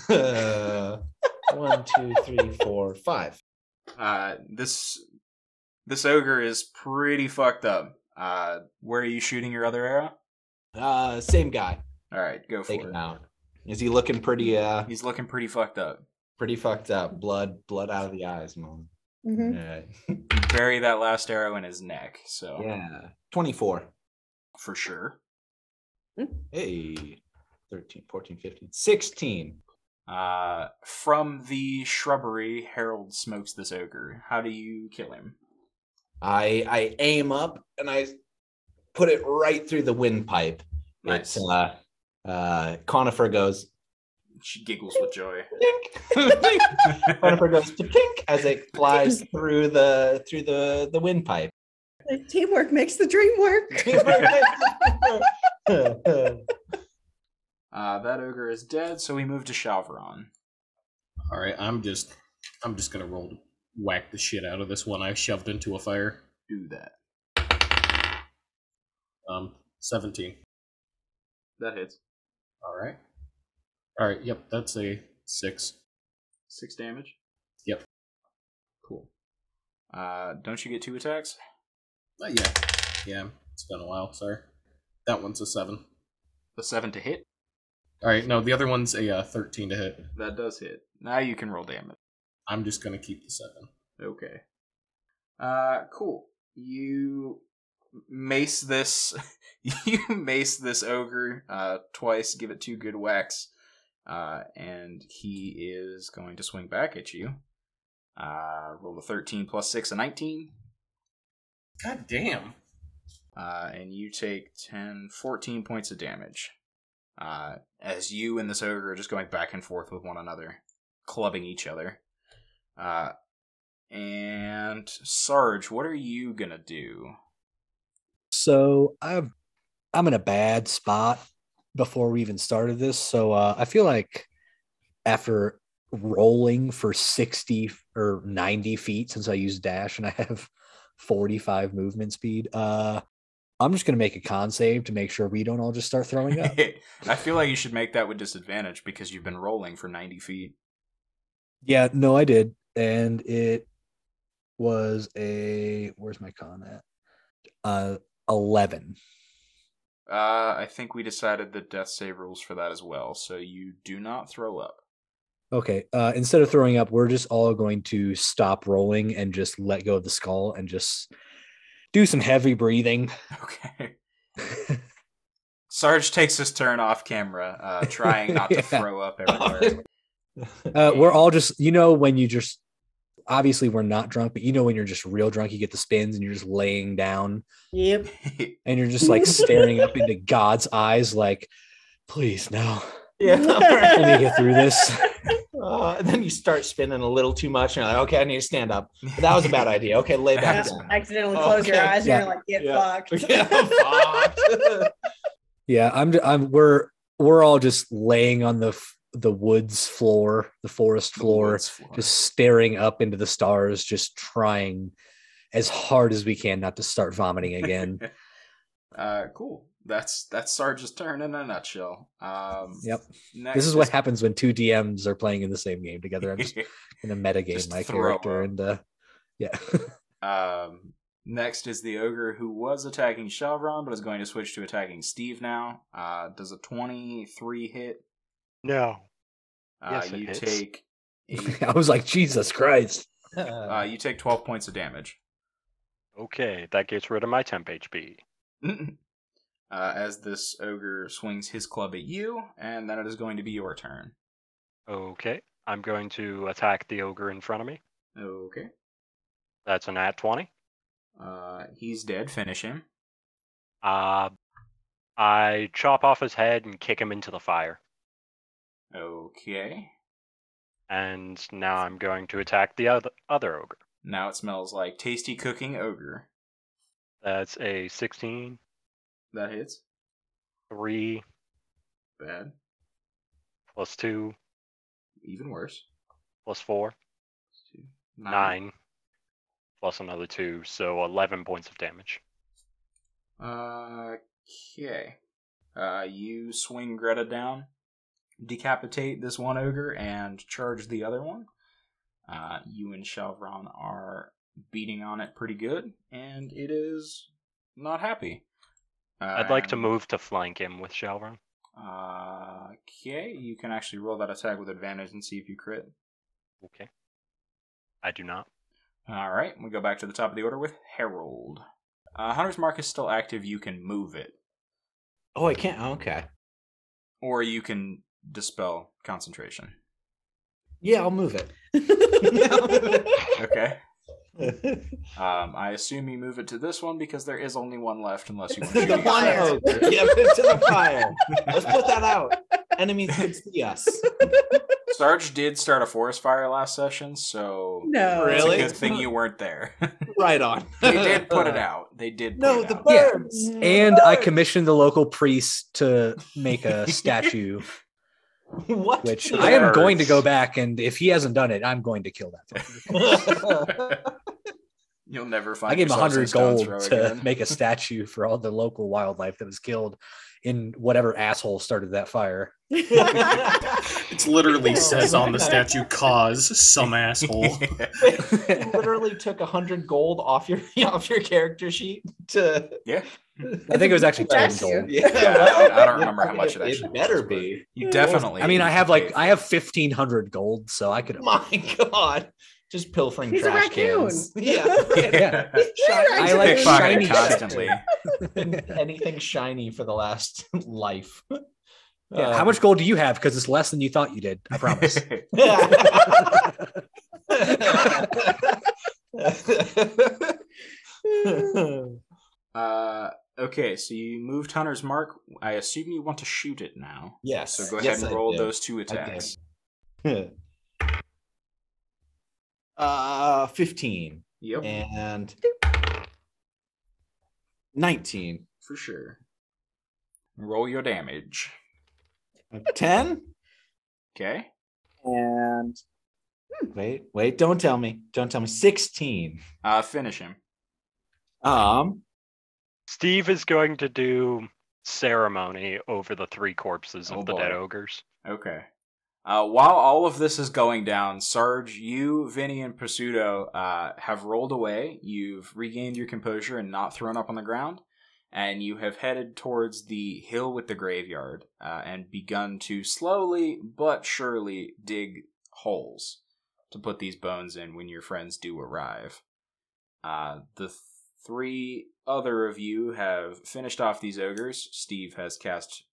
Uh, one, two, three, four, five. uh, this this ogre is pretty fucked up. Uh, where are you shooting your other arrow? Uh, same guy. All right, go Take for him it. out. Is he looking pretty, uh, He's looking pretty fucked up. pretty fucked up? Blood, blood out of the eyes, man. Mhm. Yeah. <laughs> Bury that last arrow in his neck. So Yeah. 24. for sure. Hey. 13, 14, 15, 16. Uh, from the shrubbery, Harrold smokes this ogre. How do you kill him? I I aim up and I put it right through the windpipe. Nice. It's uh uh conifer goes She giggles with joy. <laughs> conifer goes to pink as it flies through the through the the windpipe. Teamwork makes the dream work. <laughs> <laughs> Uh, that ogre is dead, so we move to Shalvron. All right, I'm just I'm just gonna roll to whack the shit out of this one I shoved into a fire. Do that. Um, seventeen. That hits. All right. All right. Yep, that's a six. Six damage. Yep. Cool. Uh, don't you get two attacks? Uh, yeah, yeah. It's been a while. Sorry. That one's a seven. The seven to hit. All right. No, the other one's a uh, thirteen to hit. That does hit. Now you can roll damage. I'm just gonna keep the seven. Okay. Uh, cool. You mace this. <laughs> you mace this ogre uh, twice. Give it two good whacks, uh, and he is going to swing back at you. Uh, roll a thirteen plus six, a nineteen, God damn. uh, and you take 10, 14 points of damage. Uh, as you and this ogre are just going back and forth with one another, clubbing each other. Uh, and Sarge, what are you gonna do? So I've I'm in a bad spot before we even started this. So uh, I feel like after rolling for 60 or 90 feet since I used dash and I have 45 movement speed, uh, I'm just gonna make a con save to make sure we don't all just start throwing up. <laughs> I feel like you should make that with disadvantage because you've been rolling for 90 feet. yeah, no, I did. And it was a where's my con at? Uh 11. Uh, I think we decided the death save rules for that as well, so you do not throw up. Okay. Uh, instead of throwing up, we're just all going to stop rolling and just let go of the skull and just do some heavy breathing. Okay. Sarge takes his turn off camera, uh, <laughs> trying not to throw up everywhere. <laughs> Uh, we're all just, you know, when you just obviously we're not drunk, but you know, when you're just real drunk, you get the spins and you're just laying down Yep. <laughs> and you're just like staring up into God's eyes, like, please, no, Yeah. let me get through this. Uh, and then you start spinning a little too much, and you're like, okay, I need to stand up. But that was a bad idea. Okay, lay back Yeah, down. accidentally close your eyes Yeah. and you're like, get Yeah. fucked. Yeah, <laughs> fucked. Yeah, I'm, <laughs> I'm, we're, we're all just laying on the, the woods floor, the forest floor, Woods floor. just staring up into the stars, just trying as hard as we can not to start vomiting again. <laughs> uh, cool. That's that's Sarge's turn in a nutshell. Um, Yep. this is what happens when two DMs are playing in the same game together. I'm just <laughs> gonna metagame Just my character up. and uh yeah. <laughs> Um, next is the ogre who was attacking Shalvron, but is going to switch to attacking Steve now. Uh, does a twenty-three hit? No. Uh, Yes, it you hits. take <laughs> eight, I was like, Jesus Christ. uh, you take twelve points of damage. Okay, that gets rid of my temp HP. Uh, as this ogre swings his club at you, and then it is going to be your turn. Okay, I'm going to attack the ogre in front of me. Okay. That's an at 20. Uh, he's dead. Finish him. Uh, I chop off his head and kick him into the fire. Okay. And now I'm going to attack the other, other ogre. Now it smells like tasty cooking ogre. That's a 16, That hits. 3, Bad. plus 2, Even worse. plus 4, Two. 9, plus another 2, so 11 points of damage. Okay. Uh, you swing Greta down, decapitate this one ogre, and charge the other one. Uh, you and Shalvron are beating on it pretty good, and it is not happy. I'd like to Um, move to flank him with Shalvron. Uh, okay, you can actually roll that attack with advantage and see if you crit. Okay. I do not. All right, we go back to the top of the order with Harrold. Uh, Hunter's Mark is still active. You can move it, Oh, I can't. Okay. or you can dispel concentration. Yeah, I'll move it. <laughs> <laughs> Okay. <laughs> Um, I assume you move it to this one because there is only one left, unless you <laughs> want to the change one it. Yeah, put it to the fire. Let's put that out. Enemies can see us. <laughs> Sarge did start a forest fire last session, so No. it's Really? a good thing you weren't there. Right on. they did put it out. They did. Put No, it the out. Yeah. birds. And I commissioned the local priest to make a statue, What? which I am going to go back and if he hasn't done it, I'm going to kill that. Fucker. You'll never find. I gave him a hundred gold to again. make a <laughs> statue for all the local wildlife that was killed in whatever asshole started that fire. <laughs> It literally oh, says on the statue, "Cause some asshole." <laughs> You literally took a hundred gold off your off your character sheet to. yeah, I think it was actually ten gold. Yeah, I- I don't remember how much it It actually better was, be. you definitely. I mean, I have like I have fifteen hundred gold, so I could. My God, just pilfering He's trash raccoon. cans. <laughs> Yeah, <laughs> Yeah. I I like shiny constantly. <laughs> anything shiny for the last life. Yeah, Um, how much gold do you have? Because it's less than you thought you did. I promise. uh, okay, so you moved Hunter's Mark. I assume you want to shoot it now. yes. So go ahead yes, and roll those two attacks. Uh, fifteen Yep, and nineteen. for sure. Roll your damage. Ten Okay. and wait, wait, don't tell me, don't tell me. Sixteen. Uh, finish him. Um, Steve is going to do ceremony over the three corpses of Oh, the dead ogres. Okay. Uh, while all of this is going down, Sarge, you, Vinny, and Pursuto uh, have rolled away. You've regained your composure and not thrown up on the ground, and you have headed towards the hill with the graveyard uh, and begun to slowly but surely dig holes to put these bones in when your friends do arrive. Uh, the th- three other of you have finished off these ogres. Steve has cast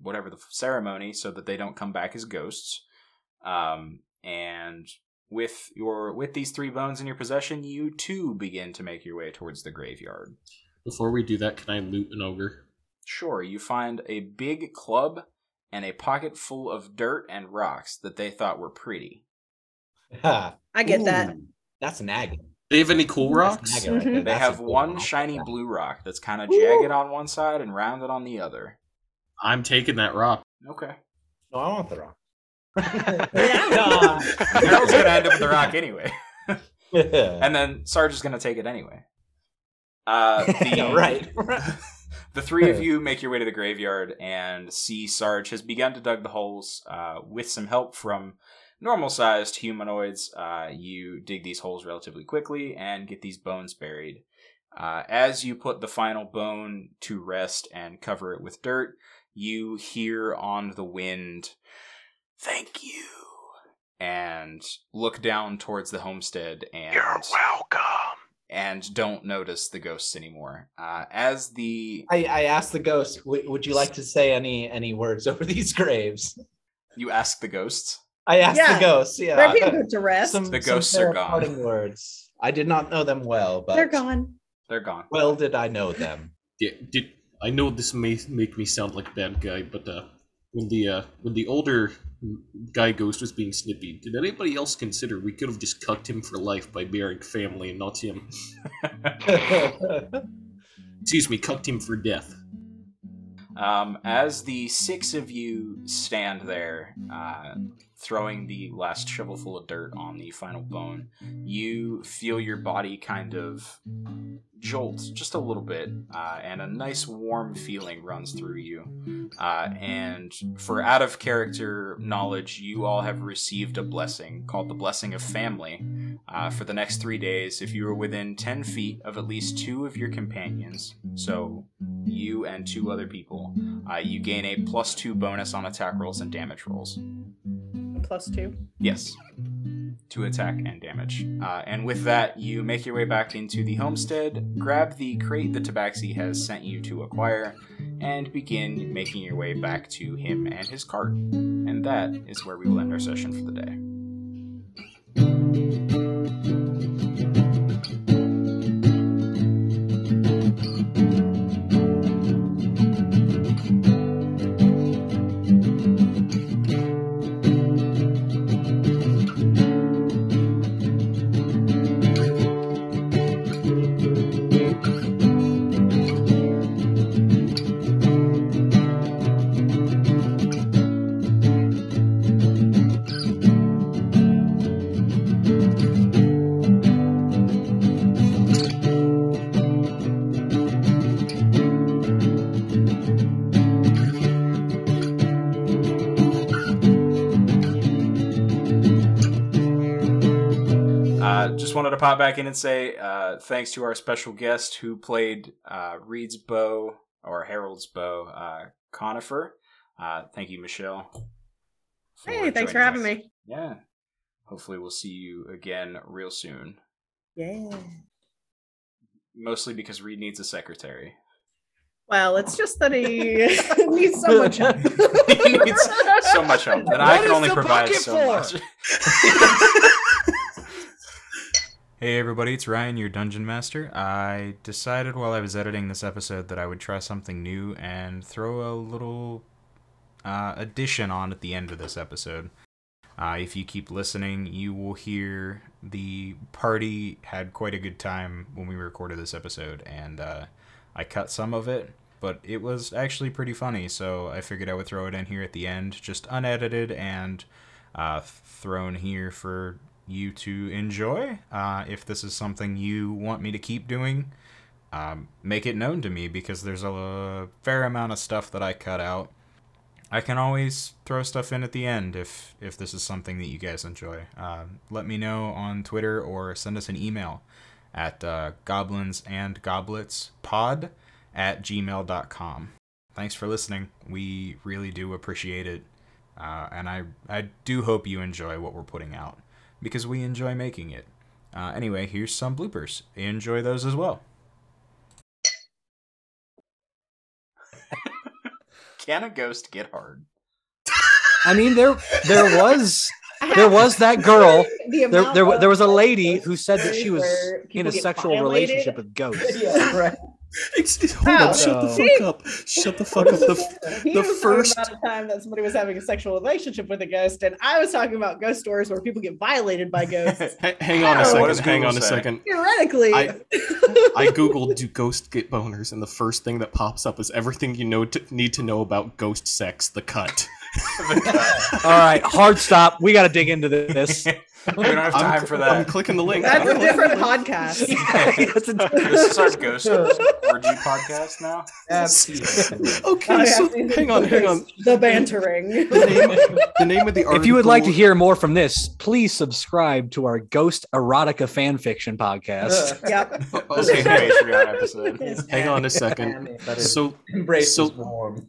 whatever the ceremony so that they don't come back as ghosts. Um, and with your with these three bones in your possession, you too begin to make your way towards the graveyard. Before we do that, can I loot an ogre? Sure, you find a big club and a pocket full of dirt and rocks that they thought were pretty. I get that. Ooh, That's nagging. They have any cool rocks? right there. Mhm. They That's have good one rock. shiny blue rock that's kind of jagged on one side and rounded on the other. I'm taking that rock. Okay. No, I want the rock. Yeah. <laughs> Harrold's gonna end up with the rock anyway. and And then Sarge is gonna take it anyway. Uh, the, <laughs> right. <laughs> the three of you make your way to the graveyard and see Sarge has begun to dug the holes uh, with some help from normal sized humanoids. Uh, you dig these holes relatively quickly and get these bones buried. Uh, as you put the final bone to rest and cover it with dirt, you hear on the wind, Thank you. And look down towards the homestead and You're welcome. and don't notice the ghosts anymore. Uh, as the I, I asked the ghost, "W- "Would you like to say any any words over <laughs> these graves?" you ask the ghosts, I asked Yeah. the ghost. Yeah, They're being put to rest. some The some ghosts are gone. Parting words. I did not know them well, but They're gone. They're gone. well did I know them. Yeah, did I know this may make me sound like a bad guy, but uh, when the uh, when the older guy ghost was being snippy, did anybody else consider we could have just cucked him for life by marrying family and not him? <laughs> Excuse me, cucked him for death. Um, as the six of you stand there, uh, throwing the last shovelful of dirt on the final bone, you feel your body kind of jolt just a little bit, uh, and a nice warm feeling runs through you. Uh, and for out of character knowledge, you all have received a blessing called the Blessing of Family. Uh, for the next three days, if you are within 10 feet of at least two of your companions, so you and two other people, uh, you gain a plus two bonus on attack rolls and damage rolls. Plus two. Yes. To attack and damage. Uh, and with that, you make your way back into the homestead, grab the crate that Tabaxi has sent you to acquire, and begin making your way back to him and his cart. And that is where we will end our session for the day. To pop back in and say uh, thanks to our special guest who played uh, Reed's bow or Harrold's bow, uh, Conifer. Uh, thank you, Michelle. Hey, thanks for joining having us. me. Yeah. Hopefully, we'll see you again real soon. Yeah. Mostly because Reed needs a secretary. Well, it's just that he <laughs> <laughs> needs so much help. he needs so much help, and <laughs> I can only provide so for? much. Hey everybody, it's Ryan, your dungeon master. I decided while I was editing this episode that I would try something new and throw a little uh, addition on at the end of this episode. Uh, if you keep listening, you will hear the party had quite a good time when we recorded this episode, and uh, I cut some of it, but it was actually pretty funny, so I figured I would throw it in here at the end, just unedited and uh, thrown here for you to enjoy. Uh, if this is something you want me to keep doing, um, make it known to me because there's a fair amount of stuff that I cut out. I can always throw stuff in at the end if if this is something that you guys enjoy. Uh, let me know on Twitter or send us an email at uh, goblins and goblets pod at gmail.com. Thanks for listening. We really do appreciate it. Uh, and I, I do hope you enjoy what we're putting out because we enjoy making it. Uh, anyway, here's some bloopers. Enjoy those as well. <laughs> Can a ghost get hard? I mean, there there was there was that girl. The There there, there was a lady who said that she was in a sexual violated. relationship with ghosts. <laughs> yeah, right. Ex- Hold Wow. up, shut the fuck up. Shut the fuck up. The, He the was first- about a time that somebody was having a sexual relationship with a ghost, and I was talking about ghost stories where people get violated by ghosts. <laughs> Hang on a second. Hang Google on a say? second. Theoretically, I- I <laughs> googled "do ghosts get boners" and the first thing that pops up is everything you know to, need to know about ghost sex. The cut. <laughs> All right, hard stop. We got to dig into this. <laughs> we don't have time I'm, for that. I'm clicking the link. that's a I'm different clicking the podcast. <laughs> That's a- this is our ghost orgy podcast now. That's link. Oh, Okay, yeah, so hang on, hang on. The bantering. The name, the name of the article. if you would like to hear more from this, please subscribe to our Ghost Erotica fan fiction podcast. yep. Oh, this is a Okay, Patreon episode. hang on a second. That is So embrace so- is warm.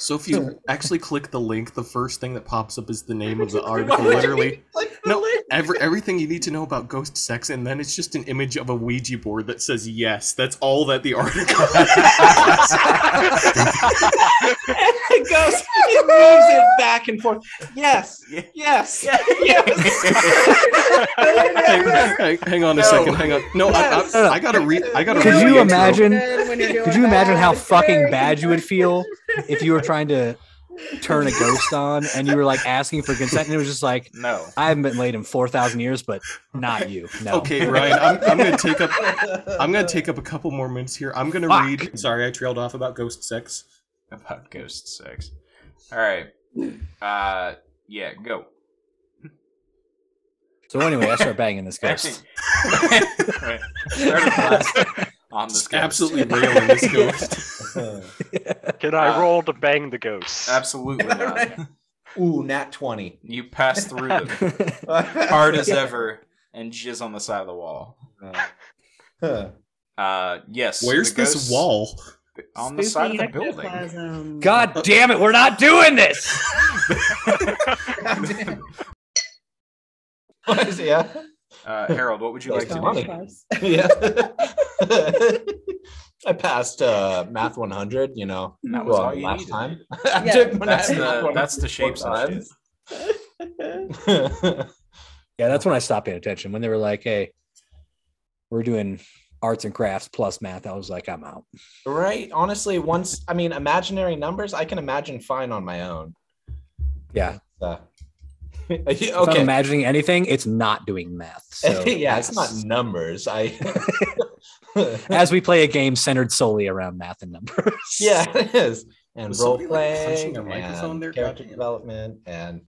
So if you actually click the link, the first thing that pops up is the name of the <laughs> article. Literally, no, every, everything you need to know about ghost sex, and then it's just an image of a Ouija board that says yes. That's all that the article has. <laughs> <laughs> <laughs> it goes, it moves it back and forth. Yes, yes, hang, hang- hang on a No. second. Hang on. No, Yes. I, I, I gotta read. I gotta read. Could you imagine- When you're doing Could you imagine how fucking bad you would feel if you were trying to turn a ghost on and you were like asking for consent and it was just like, No. I haven't been laid in 4,000 years, but not you. No. Okay, Ryan, I'm, I'm gonna take up. I'm gonna take up a couple more minutes here. I'm gonna Fuck. read. Sorry, I trailed off about ghost sex. About ghost sex. All right. Uh, yeah, go. So anyway, I start banging this ghost. Right. <laughs> Start a blast on this Just ghost. absolutely railing this <laughs> ghost. Can I Uh, roll to bang the ghost? Absolutely not. <laughs> Ooh, nat 20. You pass through them hard as ever and jizz on the side of the wall. Huh. Uh, yes. Where's the this ghost- wall? On the side of the building. God damn it, we're not doing this. <laughs> What is it? Yeah. Uh, Harrold, what would you like to Funny. do? yeah. <laughs> I passed uh, math 100, you know, And that was well, all you last needed. time. <laughs> I Yeah. took That's the 100 that's the four shapes and Yeah, that's when I stopped paying attention. When they were like, hey, we're doing arts and crafts plus math, I was like, I'm out. right. Honestly, once, I mean, imaginary numbers, I can imagine fine on my own. Yeah. Uh, <laughs> so. If I'm okay. imagining anything, it's not doing math. <laughs> So yeah, it's not numbers. I. <laughs> As we play a game centered solely around math and numbers. yeah, it is. And Was role somebody, like, playing and there? character development and